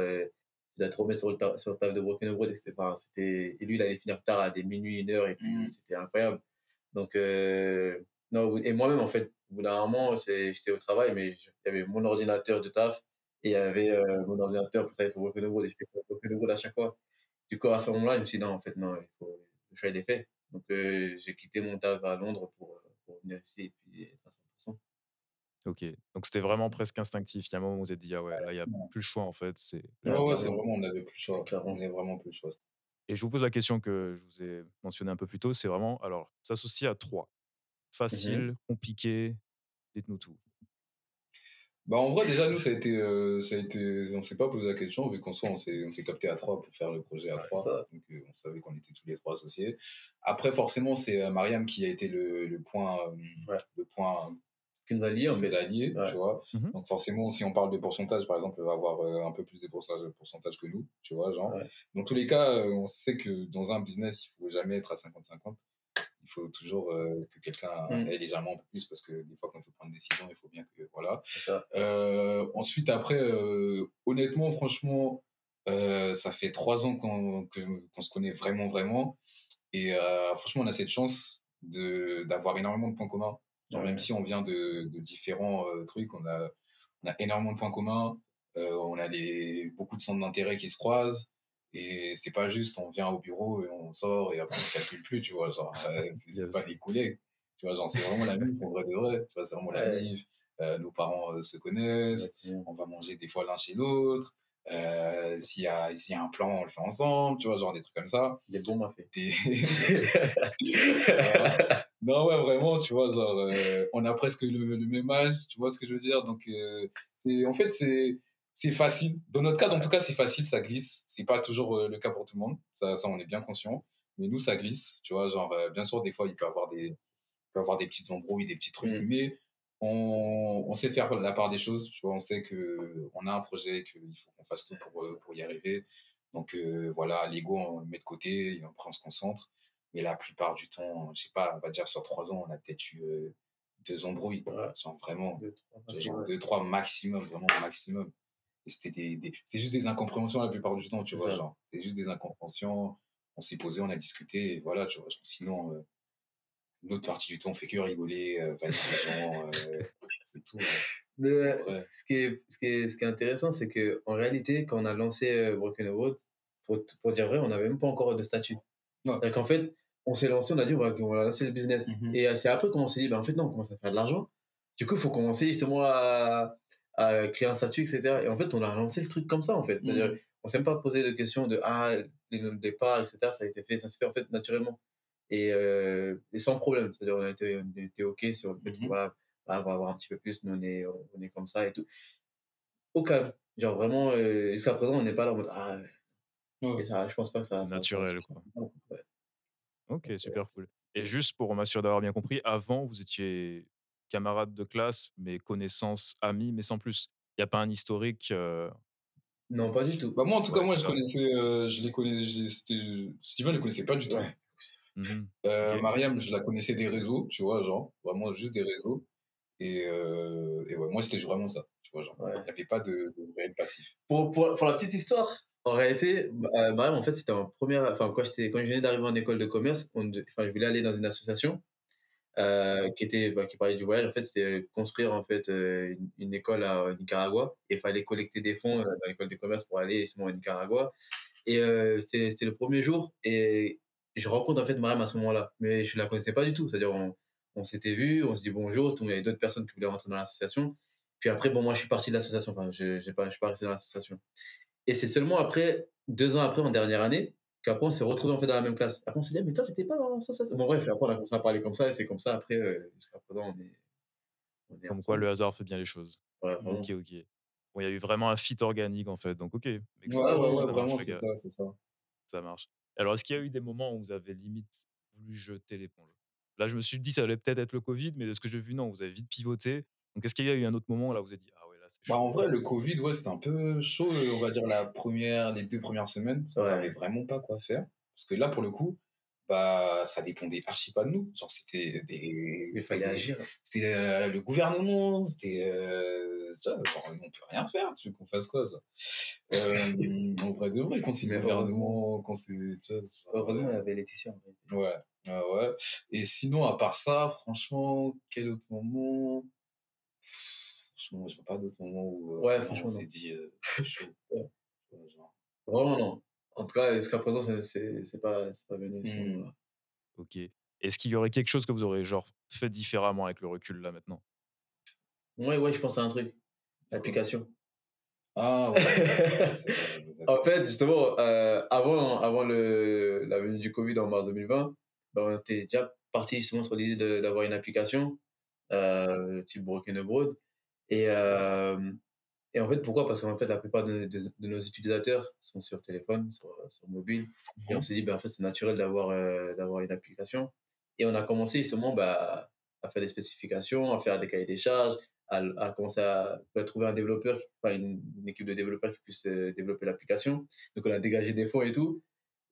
tu dois te remettre sur le, sur le table de Broken Road, etc. C'était, et lui, il allait finir tard à des minuit, une heure, et puis mmh. c'était incroyable. Donc, euh, non, et moi-même, en fait, au bout d'un moment, j'étais au travail, mais il y avait mon ordinateur de taf et il y avait euh, mon ordinateur pour travailler sur Broken Road et j'étais sur Broken Road à chaque fois. Du coup, à ce moment-là, je me suis dit, non, en fait, non, il faut le choix est fait. Donc, euh, j'ai quitté mon taf à Londres pour, pour venir ici et puis être à 100%. Ok, donc c'était vraiment presque instinctif. Il y a un moment où vous êtes dit, ah ouais, là, il n'y a plus le choix en fait. C'est ouais, ouais, c'est vraiment, on n'avait plus le choix. On n'avait vraiment plus le choix. Et je vous pose la question que je vous ai mentionnée un peu plus tôt c'est vraiment, alors, s'associer à trois. Facile, mmh compliqué, dites-nous tout. Bah en vrai déjà nous ça a été euh, ça a été on s'est pas posé la question vu qu'on soit on s'est on s'est capté à trois pour faire le projet à trois donc euh, on savait qu'on était tous les trois associés après forcément c'est euh, Mariam qui a été le, le point ouais. le point qui nous a liés en fait alliés, ouais. tu vois Mhm. donc forcément si on parle de pourcentage par exemple elle va avoir euh, un peu plus de pourcentage, de pourcentage que nous tu vois genre Ouais. dans tous les cas euh, on sait que dans un business il faut jamais être à 50-50 il faut toujours euh, que quelqu'un Mm. ait légèrement un peu plus parce que des fois quand il faut prendre une décision il faut bien que voilà ça. euh, ensuite, après, euh, honnêtement, franchement, euh, ça fait trois ans qu'on qu'on se connaît vraiment, vraiment. Et euh, franchement, on a cette chance de d'avoir énormément de points communs. Genre, Ouais. même si on vient de, de différents euh, trucs, on a, on a énormément de points communs. Euh, on a des, beaucoup de centres d'intérêt qui se croisent. Et c'est pas juste, on vient au bureau et on sort et après on se calcule plus, tu vois. Genre, <laughs> euh, c'est pas collègues. Tu vois, genre, c'est vraiment la mif, en vrai de vrai. Tu vois, c'est vraiment la mif. Euh, nos parents euh, se connaissent on va manger des fois l'un chez l'autre. Euh, s'il y a s'il y a un plan, on le fait ensemble, tu vois, genre des trucs comme ça. Des bons fait. Des... <laughs> <laughs> non, ouais, vraiment, tu vois, genre, euh, on a presque le, le même âge, tu vois ce que je veux dire? Donc, euh, en fait, c'est c'est facile. Dans notre cas, en tout cas, c'est facile, ça glisse. C'est pas toujours euh, le cas pour tout le monde. Ça, ça, on est bien conscient. Mais nous, ça glisse, tu vois, genre, euh, bien sûr, des fois, il peut y avoir des, il peut avoir des petites embrouilles, des petits trucs, Mm. mais on, on sait faire la part des choses. Tu vois, on sait que on a un projet, qu'il faut qu'on fasse tout pour, euh, pour y arriver. Donc euh, voilà, l'ego, on le met de côté, et après on se concentre. Mais la plupart du temps, je sais pas, on va dire sur trois ans, on a peut-être eu deux embrouilles. Ouais. Genre vraiment, Deux, trois, deux, trois maximum, vraiment maximum. Et c'était des, des c'est juste des incompréhensions la plupart du temps, tu vois, ça. genre. C'est juste des incompréhensions. On s'est posé, on a discuté, et voilà, tu vois. genre, sinon, euh, l'autre partie du temps, on fait que rigoler, euh, valider les gens, euh, <laughs> c'est tout. hein. Mais, euh, Ouais. ce, qui est, ce, qui est, ce qui est intéressant, c'est que en réalité, quand on a lancé euh, Broken Road, pour, pour dire vrai, on n'avait même pas encore de statut. C'est-à-dire qu'en fait, on s'est lancé, on a dit, on va, on va lancer le business. Mhm. Et euh, c'est après qu'on s'est dit, ben, en fait, non, on commence à faire de l'argent. Du coup, il faut commencer justement à, à créer un statut, etc. Et en fait, on a lancé le truc comme ça, en fait. Mhm. on s'est même pas posé de questions de, ah, le départ, etc. Ça a été fait, ça s'est fait en fait naturellement. Et, euh, et sans problème. C'est-à-dire, on a été, on OK sur le fait voilà, ah, on va avoir un petit peu plus, nous on est, on est comme ça et tout. Au calme. Genre vraiment, euh, jusqu'à présent, on n'est pas là en mode ah. Ouais. Et ça, je pense pas que ça. C'est naturel, ça- quoi. Ouais. Ok, super cool. Et juste pour m'assurer d'avoir bien compris, avant, vous étiez camarades de classe, mais connaissances, amis, mais sans plus. Il n'y a pas un historique. euh, Non, pas du tout. Bah, moi, en tout Ouais, cas, moi, je connaissais, euh, je les connais, je- c'était, Steven ne connaissait pas du tout. Ouais. mhm. Euh. Mariam, je la connaissais des réseaux, tu vois, genre, vraiment juste des réseaux. Et, euh, et ouais, moi, c'était vraiment ça, tu vois, genre, il Ouais. n'y avait pas de, de réel passif. Pour, pour, pour la petite histoire, en réalité, euh, Mariam, en fait, c'était en première. Enfin, quand, j'étais- quand je venais d'arriver en école de commerce, on, de- enfin, je voulais aller dans une association euh, qui, était, bah, qui parlait du voyage. En fait, c'était construire en fait, euh, une, école à Nicaragua. Et fallait collecter des fonds euh, dans l'école de commerce pour aller justement au Nicaragua. Et euh, c'était le premier jour. Et je rencontre en fait Mariam à ce moment-là. Mais je la connaissais pas du tout. C'est-à-dire, on, on s'était vu, on se dit bonjour. Il y avait d'autres personnes qui voulaient rentrer dans l'association. Puis après, bon, moi, je suis parti de l'association. Enfin, je ne pas, je suis pas resté dans l'association. Et c'est seulement après, deux ans après, en dernière année, qu'après, on s'est retrouvés en fait dans la même classe. Après, on s'est dit, ah, mais toi, t'étais pas dans l'association. Bon, bref, après, on a commencé à parler comme ça. Et c'est comme ça, après, euh, jusqu'à présent, on est. On est Comme quoi, le hasard fait bien les choses. Ouais. Ok, ok. Bon, il y a eu vraiment un fit organique, en fait, donc OK. Ouais, Make ouais, ouais, ça marche, vraiment, c'est ça, c'est ça. Ça marche. Alors, est-ce qu'il y a eu des moments où vous avez limite voulu jeter l'éponge? Là, je me suis dit: «Ça allait peut-être être le covid», mais de ce que j'ai vu, non, vous avez vite pivoté. Donc est-ce qu'il y a eu un autre moment où là, vous vous êtes dit: «Ah Bah, en chaud»? vrai, le Covid, ouais, c'était un peu chaud, heu, on va dire la première les 2 premières semaines. On Ouais. savait vraiment pas quoi faire. Parce que là, pour le coup, bah, ça dépendait archi pas de nous. Genre, c'était des Il c'était fallait agir. c'était, heu, le gouvernement, c'était, genre, on peut rien faire, tu veux qu'on fasse quoi, ça? Hem, en vrai de vrai, quand c'est le Mais gouvernement, quand c'est Heureusement, il y avait Laetitia, en fait. Ouais, ouais, ouais. Et sinon, à part ça, franchement, quel autre moment? Franchement, je vois pas d'autres moments où, Ouais, on s'est non. dit, heu, <laughs> c'est chaud. Ouais. Ouais, genre Vraiment, non. En tout cas, jusqu'à présent, c'est pas c'est pas venu, Mmh. OK. Est-ce qu'il y aurait quelque chose que vous aurez, genre, fait différemment avec le recul, là, maintenant? Ouais, ouais, je pense à un truc. L'application. Ah ouais, <laughs> En fait, justement, heu, avant avant le la venue du covid en mars 2020, bah, on était déjà partis justement sur l'idée de d'avoir une application, heu, type Broken Abroad et hem et en fait, pourquoi? Parce qu'en fait, la plupart de de de nos utilisateurs sont sur téléphone, sur, sur mobile et on Mmh s'est dit: «Bah, en fait, c'est naturel d'avoir, heu, d'avoir une application» et on a commencé justement, bah, à faire des spécifications, à faire des cahiers des charges, à à commencer à bah, trouver un développeur, enfin une une équipe de développeurs qui puisse, développer l'application. Donc on a dégagé des fonds et tout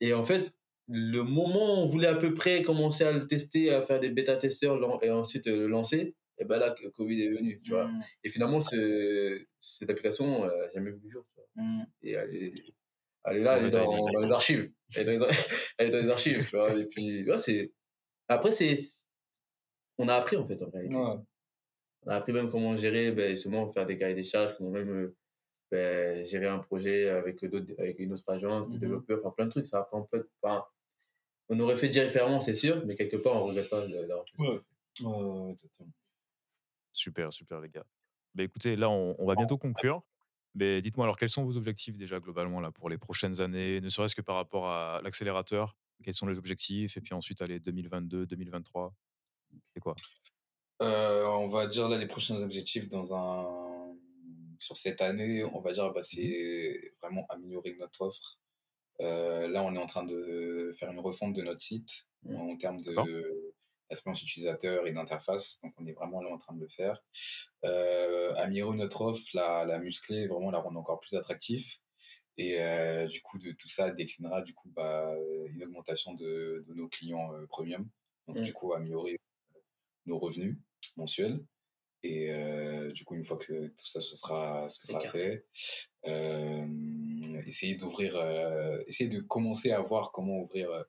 et en fait, le moment où on voulait à peu près commencer à le tester, à faire des bêta-testeurs et ensuite, le lancer et bah, là, Covid est venu, tu vois? Mmh. Et finalement, ce cette application, heu, a jamais vu le jour, tu vois? Mmh. Et elle est elle est là, elle est dans les archives. Elle est dans les <laughs> elle est dans les archives, tu vois? Et puis, ouais, c'est après c'est on a appris, en fait, en réalité. Ouais. On a appris même comment gérer, beh, justement, faire des cahiers des charges, comment même, heu, beh, gérer un projet avec, d'autres avec une autre agence de Mmh mh. développeurs, enfin plein de trucs. Ça apprend en fait enfin, on aurait fait différemment, c'est sûr, mais quelque part, on regrette pas d'avoir fait ça. Ouais. Ouais, ouais, ouais, exactement. Super, super, les gars. Bah, écoutez, là, on on va bientôt conclure. Mais dites-moi alors, quels sont vos objectifs déjà globalement là pour les prochaines années? Ne serait-ce que par rapport à l'accélérateur? Quels sont les objectifs? Et puis ensuite, allez, 2022-2023, c'est quoi? Heu, on va dire là les prochains objectifs dans un sur cette année, on va dire, bah, Mmh c'est vraiment améliorer notre offre. Heu, là, on est en train de faire une refonte de notre site Mmh. en termes de d'expérience utilisateur et d'interface. Donc on est vraiment là en train de le faire. Heu, améliorer notre offre, la la muscler, vraiment la rendre encore plus attractif et heu, du coup de tout ça déclinera du coup, bah, une augmentation de de nos clients, heu, premium. Donc Mmh. du coup améliorer nos revenus mensuels et du coup une fois que tout ça ce sera ce sera fait, essayer d'ouvrir, essayer de commencer à voir comment ouvrir,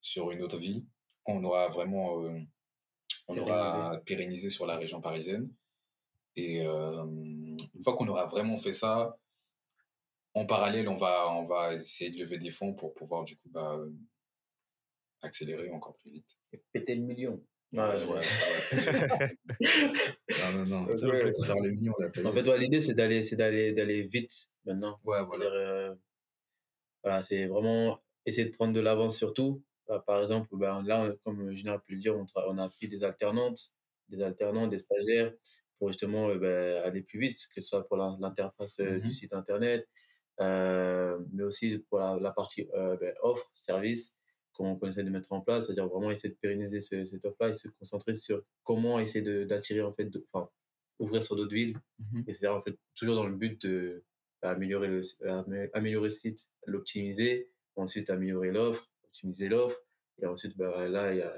sur une autre ville. Quand on aura vraiment, heu, on aura pérennisé sur la région parisienne et hem, une fois qu'on aura vraiment fait ça, en parallèle, on va on va essayer de lever des fonds pour pouvoir du coup, bah, accélérer encore plus vite. Et péter le million. Ouais, ouais, <laughs> non, non, non, ouais, le million là, En fait, l'idée, c'est d'aller c'est d'aller d'aller vite maintenant. Ouais, voilà. Heu, voilà, c'est vraiment essayer de prendre de l'avance sur tout. Bah, par exemple, ben, là, comme Julien a pu le dire, on a pris des alternantes, des alternants, des stagiaires pour justement, heu, bah, aller plus vite, que ce soit pour l'in l'interface, heu, Mmh du mh. site internet, heu, mais aussi pour la la partie, offre, service qu'on qu'on essaie de mettre en place. C'est-à-dire vraiment essayer de pérenniser ce cette offre-là et se concentrer sur comment essayer d'attirer en fait enfin, ouvrir sur d'autres villes Mmh mh. et c'est-à-dire en fait toujours dans le but de, bah, améliorer le s amé améliorer le site, l'optimiser, ensuite améliorer l'offre, optimiser l'offre et ensuite, bah, là, il y a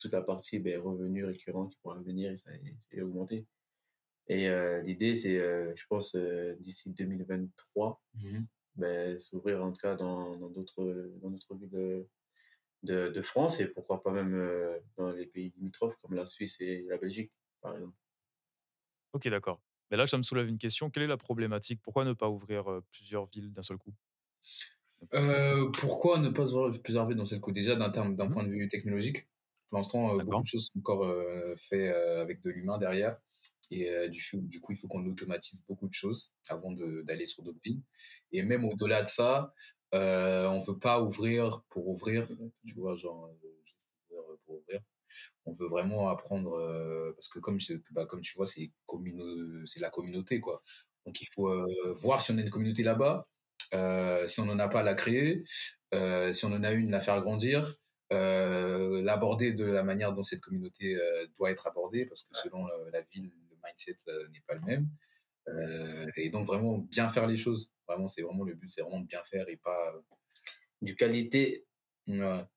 toute la partie, beh, revenus récurrents qui pourra venir et ça et et augmenter et heu, l'idée c'est, heu, je pense, heu, d'ici 2023, Mmh mh. beh, s'ouvrir en tout cas dans dans d'autres, dans d'autres villes, de de France et pourquoi pas même, heu, dans les pays limitrophes comme la Suisse et la Belgique, par exemple. OK, d'accord. Mais là, ça me soulève une question. Quelle est la problématique? Pourquoi ne pas ouvrir, plusieurs villes d'un seul coup? Heu, pourquoi ne pas plusieurs villes d'un seul coup? Déjà d'un terme d'un Mmh mh. point de vue technologique, pour l'instant, heu, beaucoup de choses sont encore, heu, fait, heu, avec de l'humain derrière et du coup, il faut qu'on automatise beaucoup de choses avant d'aller sur d'autres villes et même au-delà de ça, on veut pas ouvrir pour ouvrir, tu vois? Genre, juste ouvrir, pour ouvrir. On veut vraiment apprendre, parce que comme bah, comme tu vois, c'est c'est la communauté, quoi. Donc, il faut voir si on a une communauté là-bas, si on n'en a pas, la créer, si on en a une, la faire grandir, l'aborder de la manière dont cette communauté doit être abordée, parce que selon la ville, le mindset n'est pas le même. et donc, vraiment bien faire les choses. Vraiment, c'est vraiment le but, c'est vraiment de bien faire et pas. Du qualité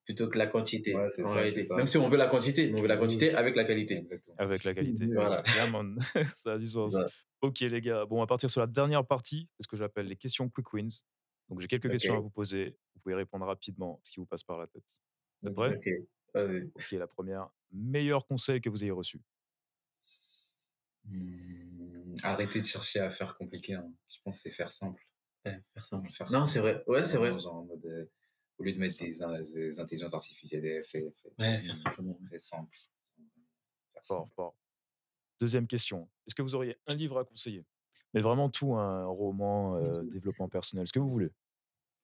plutôt que la quantité. Même si on veut la quantité, mais on veut la quantité avec la qualité. Avec la qualité. Voilà. <laughs> ça a du sens. Ok les gars, bon, on va partir sur la dernière partie, c'est ce que j'appelle les questions quick wins. Donc j'ai quelques questions à vous poser. Vous pouvez répondre rapidement ce qui vous passe par la tête. Vous êtes prêts Ok, la première. Meilleur conseil que vous ayez reçu mmh, Arrêtez de chercher à faire compliqué. Hein. Je pense que c'est faire simple. faire simple. Faire non, c'est vrai. Ouais, c'est vrai. Euh, au lieu de mettre des, intelligences artificielles, c'est ouais, faire simple. fort, fort. Deuxième question. Est-ce que vous auriez un livre à conseiller? Mais vraiment tout, un roman, euh, développement personnel, ce que vous voulez.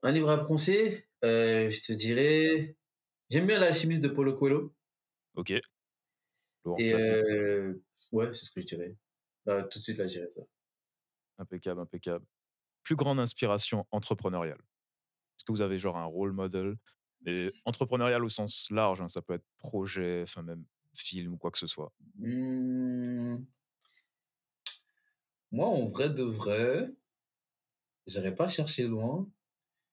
Un livre à conseiller? Euh, Je te dirais. J'aime bien L'alchimiste de Paulo Coelho. Ok. Et euh, ouais, c'est ce que je dirais. Bah, tout de suite, là, je dirais ça. Impeccable, impeccable. Plus grande inspiration entrepreneuriale. Est-ce que vous avez genre un role model? Et entrepreneurial au sens large, hein, ça peut être projet, enfin même film ou quoi que ce soit? Mmh. Moi, en vrai de vrai, j'irais pas chercher loin.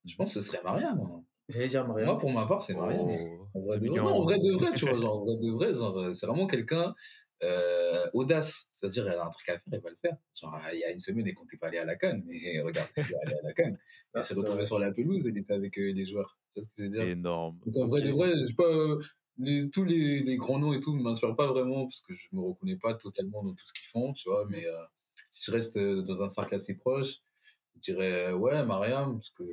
Je pense que ce serait Maria, moi. J'allais dire Maria. Moi, pour ma part, c'est Maria. Oh, en, vrai de vrai, en vrai de vrai, tu vois, <laughs> genre, en vrai de vrai, genre, c'est vraiment quelqu'un euh, audace, c'est-à-dire elle a un truc à faire, elle va le faire. Genre, il y a une semaine, elle comptait pas aller à la canne, mais <laughs> regarde, elle est allée à la canne. Elle s'est retrouvée sur la pelouse, elle était avec euh, les joueurs. Tu vois ce que je veux dire? Énorme. Donc en vrai de vrai, je sais pas, les, tous les, les, grands noms et tout ne m'inspirent pas vraiment, parce que je me reconnais pas totalement dans tout ce qu'ils font, tu vois, mais euh, si je reste dans un cercle assez proche, je dirais, ouais, Mariam, parce que,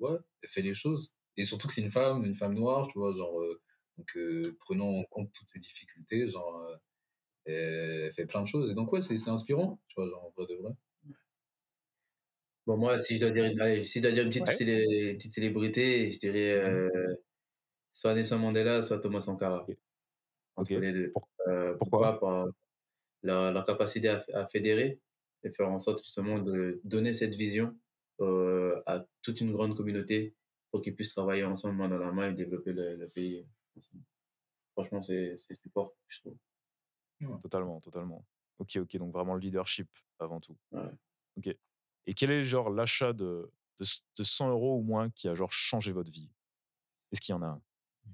ouais, elle fait les choses. Et surtout que c'est une femme, une femme noire, tu vois, genre, donc prenons en compte toutes ces difficultés, genre, elle fait plein de choses. Et donc, ouais, c'est inspirant, tu vois, genre, en vrai de vrai. Bon, moi, si je dois dire allez, si je dois dire une, petite, petite célébrité, je dirais mmh euh, soit Nelson Mandela, soit Thomas Sankara. Entre les deux. Euh, pourquoi Par leur, leur capacité à, à, fédérer et faire en sorte justement de donner cette vision euh, à toute une grande communauté pour qu'ils puissent travailler ensemble main dans la main et développer le, le pays. Franchement, c'est fort, je trouve. Totalement, totalement. Ok, ok, donc vraiment le leadership avant tout. Ok. Et quel est genre l'achat de, de, de, 100 euros ou moins qui a genre changé votre vie? Est-ce qu'il y en a un?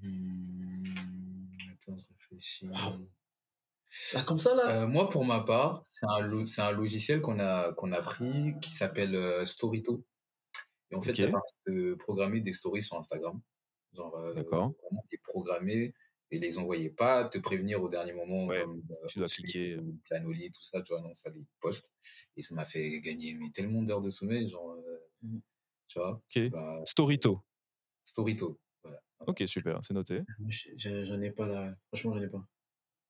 Mmh, Attends, je réfléchis. Ah, comme ça là. Euh, Moi, pour ma part, c'est un, un logiciel qu'on a, qu'on a pris qui s'appelle euh, Storyto. Et en fait, ça permet de programmer des stories sur Instagram. Genre, euh, vraiment les programmer et les envoyer. Pas te prévenir au dernier moment comme euh, tu dois cliquer. Planoly tout ça tu vois non ça les poste. Et ça m'a fait gagner mais tellement d'heures de sommeil genre euh, mmh. tu vois. Bah, Storito. Storito ok super c'est noté j'en ai pas là franchement j'en ai pas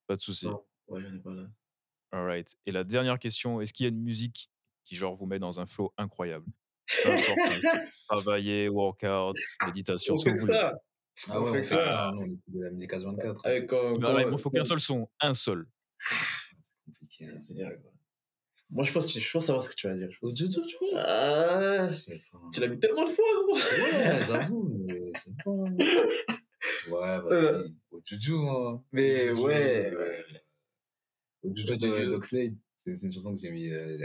pas de souci ouais j'en ai pas là alright et la dernière question est-ce qu'il y a une musique qui genre vous met dans un flow incroyable? <laughs> Travailler workout méditation ce que vous voulez ah ouais, on fait ça. on écoute de la musique à 24. Avec, quand, quand, il faut qu'un seul son, un seul. c'est compliqué. Hein. C'est Moi, je pense, je pense savoir ce que tu vas dire. Au judo, tu Ah, tu l'as mis tellement de fois, gros. Ouais, j'avoue, c'est pas. <laughs> Ouais, bah, au juju, hein. Mais ouais. Au juju de Doxlade, c'est une chanson que j'ai mis euh,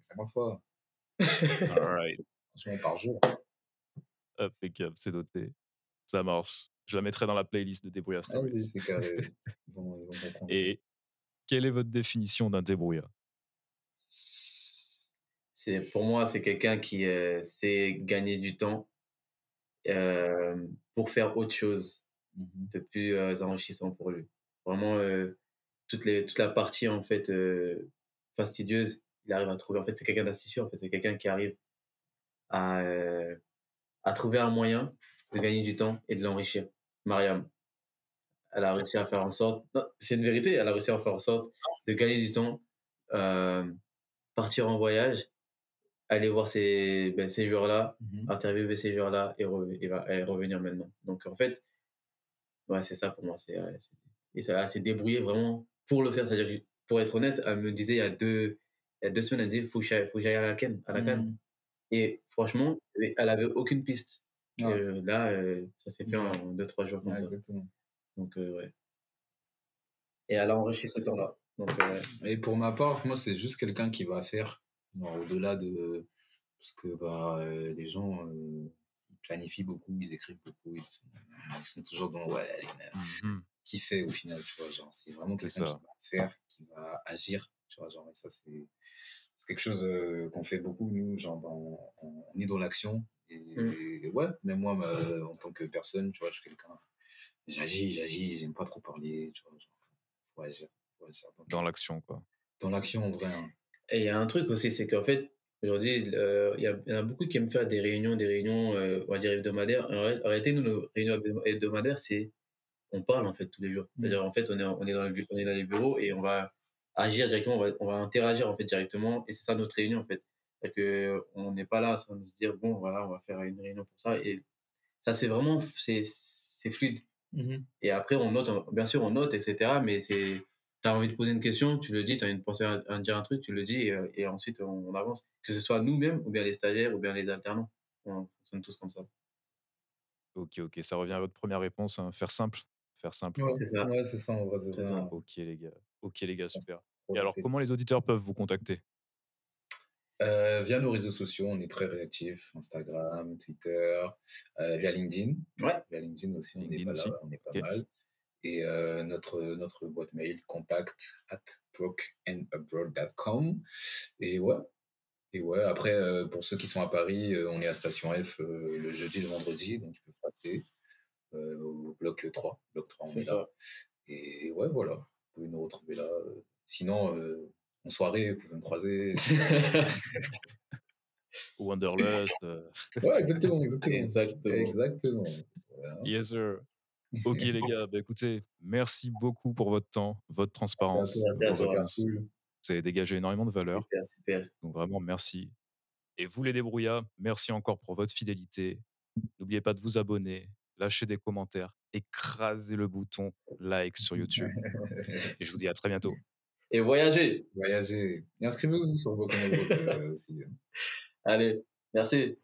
50 fois. <laughs> Alright. Franchement, par jour. Impeccable, c'est noté. Ça marche. Je la mettrai dans la playlist de débrouillard ah oui, c'est carré. <laughs> Et quelle est votre définition d'un débrouillard? C'est Pour moi, c'est quelqu'un qui euh, sait gagner du temps euh, pour faire autre chose mmh de plus euh, enrichissant pour lui. Vraiment, toute, les, toute la partie en fait fastidieuse, il arrive à trouver. En fait, c'est quelqu'un d'astucieux. En fait, c'est quelqu'un qui arrive à, à trouver un moyen de gagner du temps et de l'enrichir. Mariam, elle a réussi à faire en sorte, c'est une vérité, elle a réussi à faire en sorte de gagner du temps, euh, partir en voyage, aller voir ces, ben, ces joueurs-là, mmh interviewer ces joueurs-là et, revenir maintenant. Donc en fait, ouais, c'est ça pour moi. C'est, et ça s'est débrouillé vraiment pour le faire. C'est-à-dire pour être honnête, elle me disait il y a deux, il y a deux semaines, elle dit, faut que j'aille à la canne, à la canne. Mmh. Et franchement, elle avait aucune piste. Euh, là, euh, ça s'est fait en deux, trois jours comme ça. Exactement. Donc, euh, ouais. Et elle a enrichi ce temps-là. Donc, Et pour ma part, moi, c'est juste quelqu'un qui va faire, au-delà de. Parce que bah, les gens planifient beaucoup, ils écrivent beaucoup, ils sont, toujours dans. Ouais, mmh qui fait au final, tu vois. Genre, c'est vraiment quelqu'un qui va faire, qui va agir, tu vois. Genre, et ça, c'est quelque chose qu'on fait beaucoup, nous, genre, on, on est dans l'action, Mmh. Et, ouais, même moi, en tant que personne, tu vois, je suis quelqu'un. J'agis, j'agis, j'aime pas trop parler, tu vois. Genre, faut agir, faut agir. dans l'action, quoi. Dans l'action, en vrai. Hein. Et il y a un truc aussi, c'est qu'en fait, aujourd'hui, il y, en a beaucoup qui aiment faire des réunions, des réunions, euh, on va dire hebdomadaires. Réalité, nous, nos réunions hebdomadaires, c'est. On parle, en fait, tous les jours. Mmh. C'est-à-dire, en fait, on est, on, est dans le, on est dans les bureaux et on va agir directement, on va, on va interagir, en fait, directement. Et c'est ça notre réunion, en fait et qu'on n'est pas là sans se dire, bon, voilà, on va faire une réunion pour ça. Et ça, c'est vraiment, c'est, c'est fluide. Mmh et après, on note, bien sûr, on note, etc. Mais c'est, tu as envie de poser une question, tu le dis, tu as envie de penser à, dire un truc, tu le dis, et, ensuite, on, avance. Que ce soit nous-mêmes, ou bien les stagiaires, ou bien les alternants. On fonctionne tous comme ça. Ok, ok, ça revient à votre première réponse, hein. faire simple. Faire simple. Ouais, c'est ça. Ouais, c'est ça, ça. Ok, les gars. Ok, les gars, super. Et alors, comment les auditeurs peuvent vous contacter? Euh, via nos réseaux sociaux, on est très réactifs, Instagram, Twitter, euh, via LinkedIn. Ouais. Via LinkedIn aussi, on est pas, là, on est pas mal. Et euh, notre, notre boîte mail, contact at brokeandabroad.com. Et ouais. Et ouais, après, pour ceux qui sont à Paris, on est à Station F le jeudi et le vendredi, donc tu peux passer au bloc 3. Bloc 3, on est, ça. là. Et ouais, voilà. Vous pouvez nous retrouver là. Sinon, en soirée, vous pouvez me croiser. <laughs> Wanderlust. Euh. Ouais, exactement, exactement. <laughs> Exactement. Yes, sir. Ok, <laughs> les gars, bah, écoutez, merci beaucoup pour votre temps, votre transparence. Merci Vous avez dégagé énormément de valeur. Super, super. Donc, vraiment, merci. Et vous, les débrouillards, merci encore pour votre fidélité. N'oubliez pas de vous abonner, lâcher des commentaires, écraser le bouton like sur YouTube. <laughs> Et je vous dis à très bientôt et voyager. Voyager. Et inscrivez-vous sur vos canaux aussi. <laughs> Allez, merci.